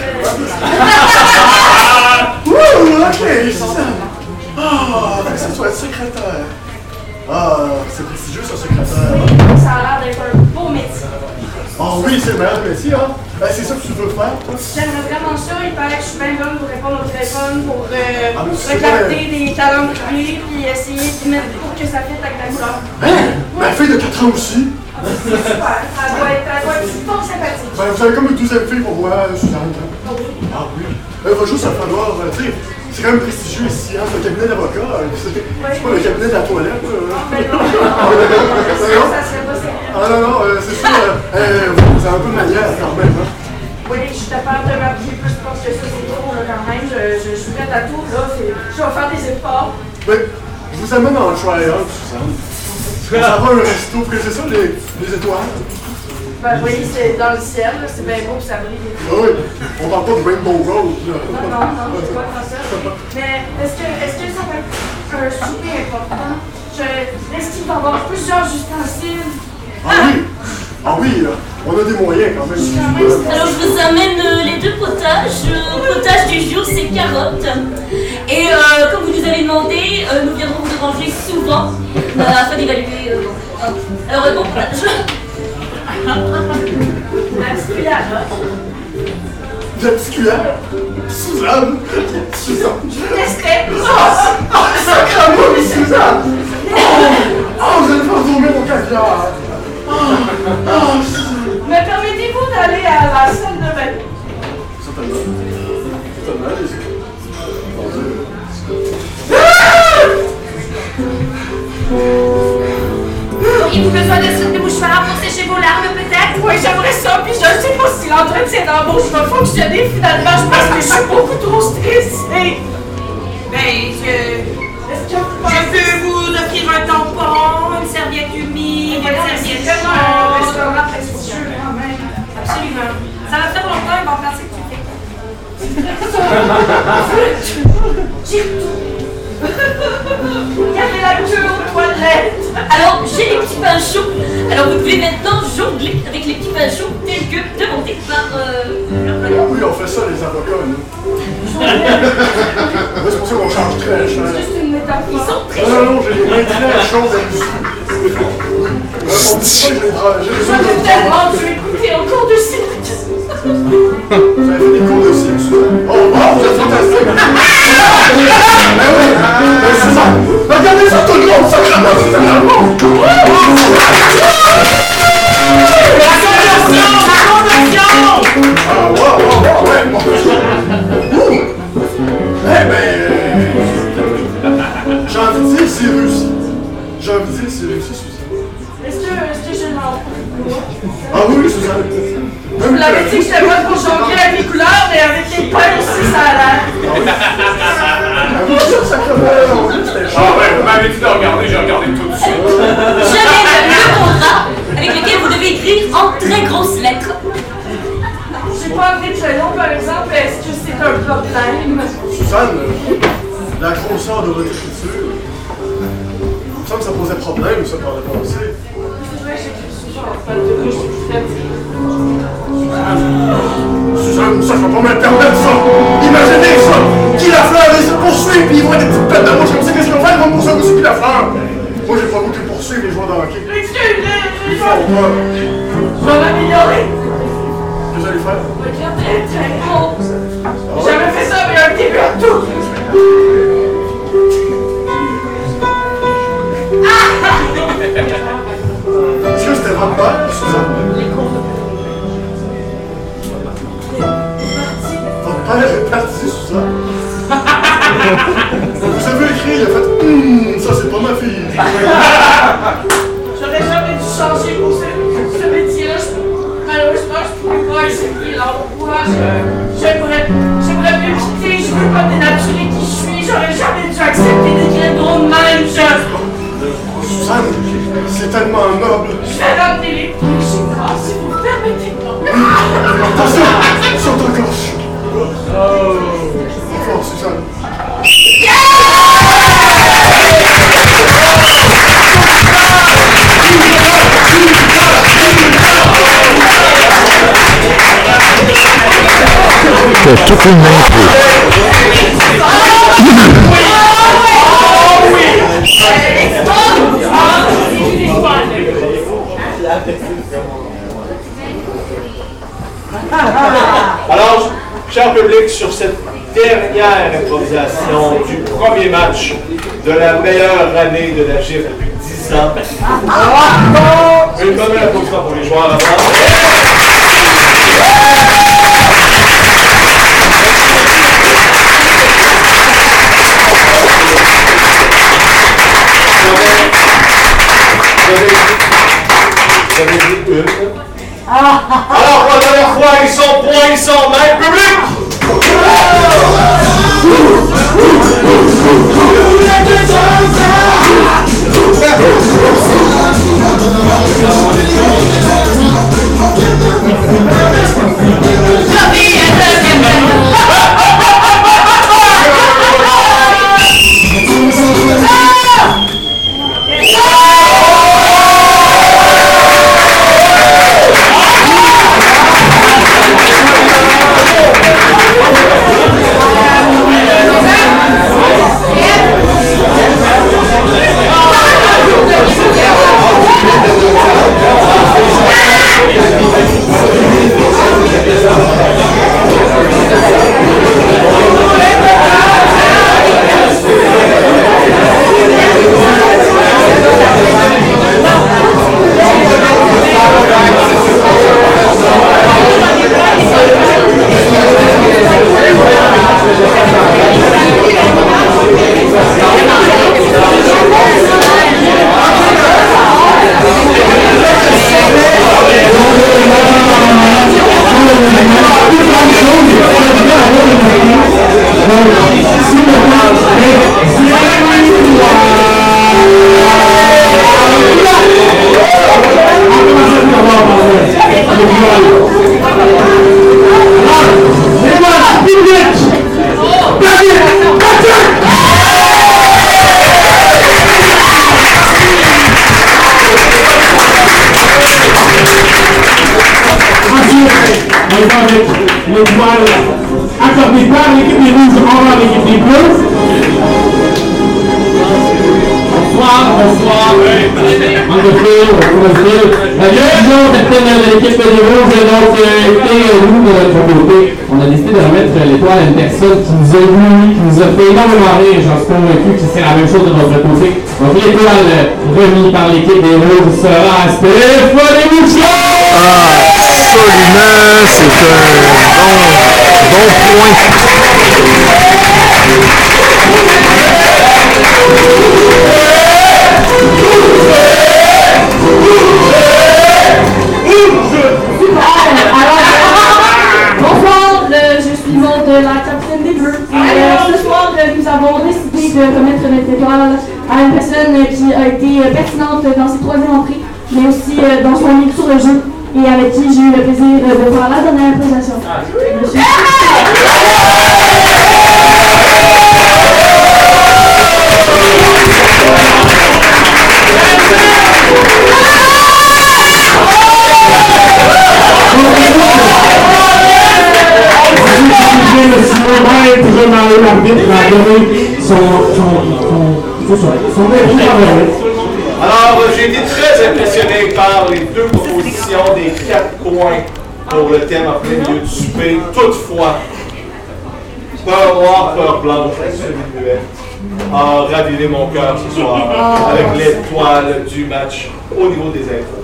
ok, Suzanne! Secrétaire! Ah, c'est prestigieux, ça, secrétaire. Ça a l'air d'être un beau métier. Ah oui, c'est le meilleur métier, hein? Ben, c'est ça que tu veux faire? J'aimerais vraiment ça, il paraît que je suis bien bonne pour répondre au téléphone, pour euh, Ah, mais c'est regarder des calendriers, puis essayer de mettre pour que ça fitte avec la couleur. Hein? Ma fille de 4 ans aussi. C'est super, elle doit être, elle doit être super sympathique. Ben, vous avez comme une douzième fille pour moi, Suzanne. hein? Ah oui. Il va juste falloir, euh, tu sais, c'est quand même prestigieux ici, hein, c'est un cabinet d'avocat. euh, C'est c'est pas le cabinet de la toilette. euh. (laughs) Ça serait pas sérieux. Ah non, non, euh, c'est sûr, euh, vous avez un peu de manière quand même. Hein. Oui, je suis capable de m'appuyer plus parce que ça, c'est trop, là, quand même. Je, je, je suis prête à tout, là. c'est- Je vais faire des efforts. Ben, je vous amène en try-out, Suzanne. Ça va un resto, puis c'est ça, les, les étoiles. Ben oui, c'est dans le ciel, c'est bien beau, ça brille. Ah oui, on parle pas de Rainbow Road. là. Non, non, non, c'est pas comme ça. Mais est-ce que, est que ça va être un souper important? Je- Est-ce qu'il va y avoir plusieurs ustensiles? Ah oui, ah oui, là, on a des moyens quand même. Alors je vous amène euh, les deux potages. Le potage du jour c'est carottes. Et euh, comme vous nous avez demandé, euh, nous viendrons vous déranger souvent euh, afin d'évaluer. euh, bon, hein. Alors euh, bon potage. La petite cuillère, là. La petite cuillère. Suzanne. Suzanne. Je. Ah, ah, sacrément, mais Suzanne. Si l'entretien d'embauche va fonctionner. Finalement, je pense que je suis beaucoup trop stressée. Ben, je... Est-ce que vous Je peux vous offrir un tampon, une serviette humide, une serviette un restaurant prestigieux, quand même. Absolument. Ça va faire longtemps, ils vont penser que tu fais. J'ai tout. Il y avait la queue aux toilettes. Alors j'ai les petits pains chauds. Alors vous pouvez maintenant jongler avec les petits pains chauds que demandés par euh. Oui, on fait ça, les avocats, nous. C'est pour ça qu'on change très cher. Juste une métaphore. Ils sont très Non, non, non, j'ai les mains très chaudes là-dessus. Euh, On dit pas que j'ai des- j'ai des Je veux tellement écouter en cours de cirque. Vous avez fait des cours de cirque, ça? Oh, wow, vous êtes fantastique! Ben oui, ben c'est ça! Regardez ça, tout le monde, sacrément! Ah, j'ai envie de dire, c'est réussi. J'ai envie de dire, c'est réussi, Suzanne. Est-ce que, est-ce que je m'en Ah oui, oui, Suzanne. Vous l'avez dit que j'étais bonne pour jongler avec les couleurs, mais avec les pains aussi, ça a l'air. Bonjour, sacrément! Ah ouais, vous m'avez dit de regarder, j'ai regardé tout Suzanne, la grosseur de votre écriture, il me semble que ça posait problème, ça, par le passé. Suzanne, ça, je peux pas permettre, ça! Imaginez ça! Qui la fleur, ils se poursuivent, puis ils vont être des petites pètes de mouche comme ça, qu'est-ce vont faire? Ils vont poursuivre aussi qui la fleur! Moi, j'ai pas voulu qu'ils poursuivent les joueurs de hockey. Excusez, Ils font pas. je vais m'améliorer. Qu'est-ce que vous allez faire? Regardez. J'ai jamais fait ça, mais un début à tout. Est-ce que c'était père, Suzanne? Votre père est parti, Suzanne. Vous avez écrit, il a fait Hum, ça c'est pas ma fille. J'aurais jamais dû changer pour ce, ce métier-là. Je- Malheureusement, je ne pouvais pas essayer l'emploi. Je- J'aimerais j'aimerais mieux quitter. Je veux pas dénaturer qui je suis. J'aurais jamais dû accepter d'écrire gros de même. Je, Suzanne, c'est tellement noble. je vais ramener les trucs chez moi, si vous me permettez. Attention, sur ta gauche. Oh, fort, Suzanne. Toute une impro. Alors, cher public, sur cette dernière improvisation du premier match de la meilleure année de la GIF depuis 10 ans, une bonne applaudissement pour les joueurs dit une. Alors, pour la dernière fois, ils sont points, ils sont main, public! Qui nous a ébloui, qui nous a fait énormément rire. J'en suis convaincu que c'est la même chose de notre côté. Donc l'étoile euh, remise par l'équipe des rouges sera Stéphane Mouchard! Absolument, c'est un bon, bon point. Pertinente dans ses troisième entrées, mais aussi euh, dans son sur le jeu, et avec qui j'ai eu le plaisir euh, de faire la dernière improvisation. Semi-muette a ravivé mon cœur ce soir avec l'étoile du match au niveau des infos.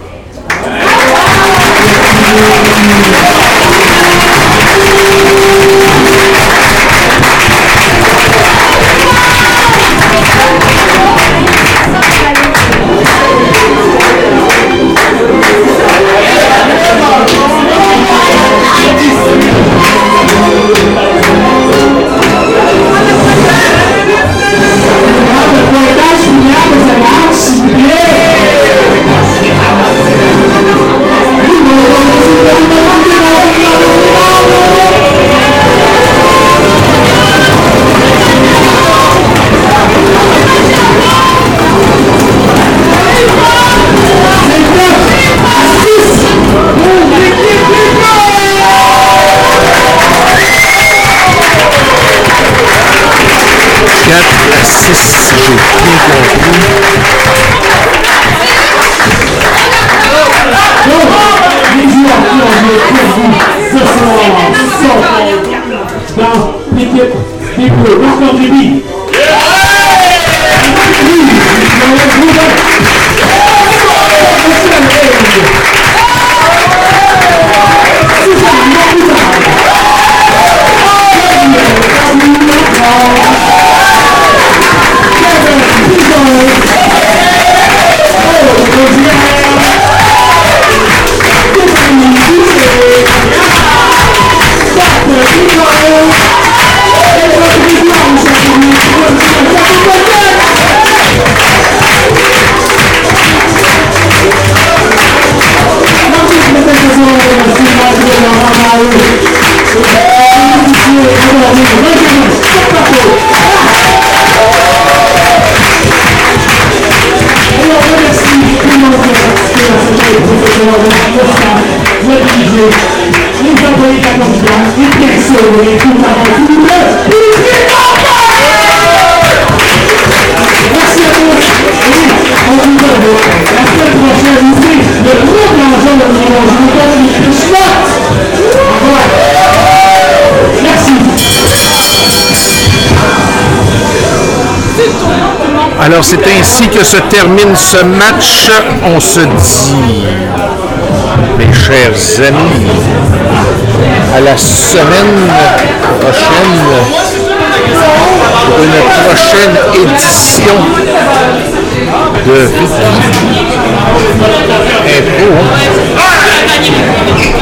Alors, c'est ainsi que se termine ce match. On se dit, mes chers amis, à la semaine prochaine pour une prochaine édition de.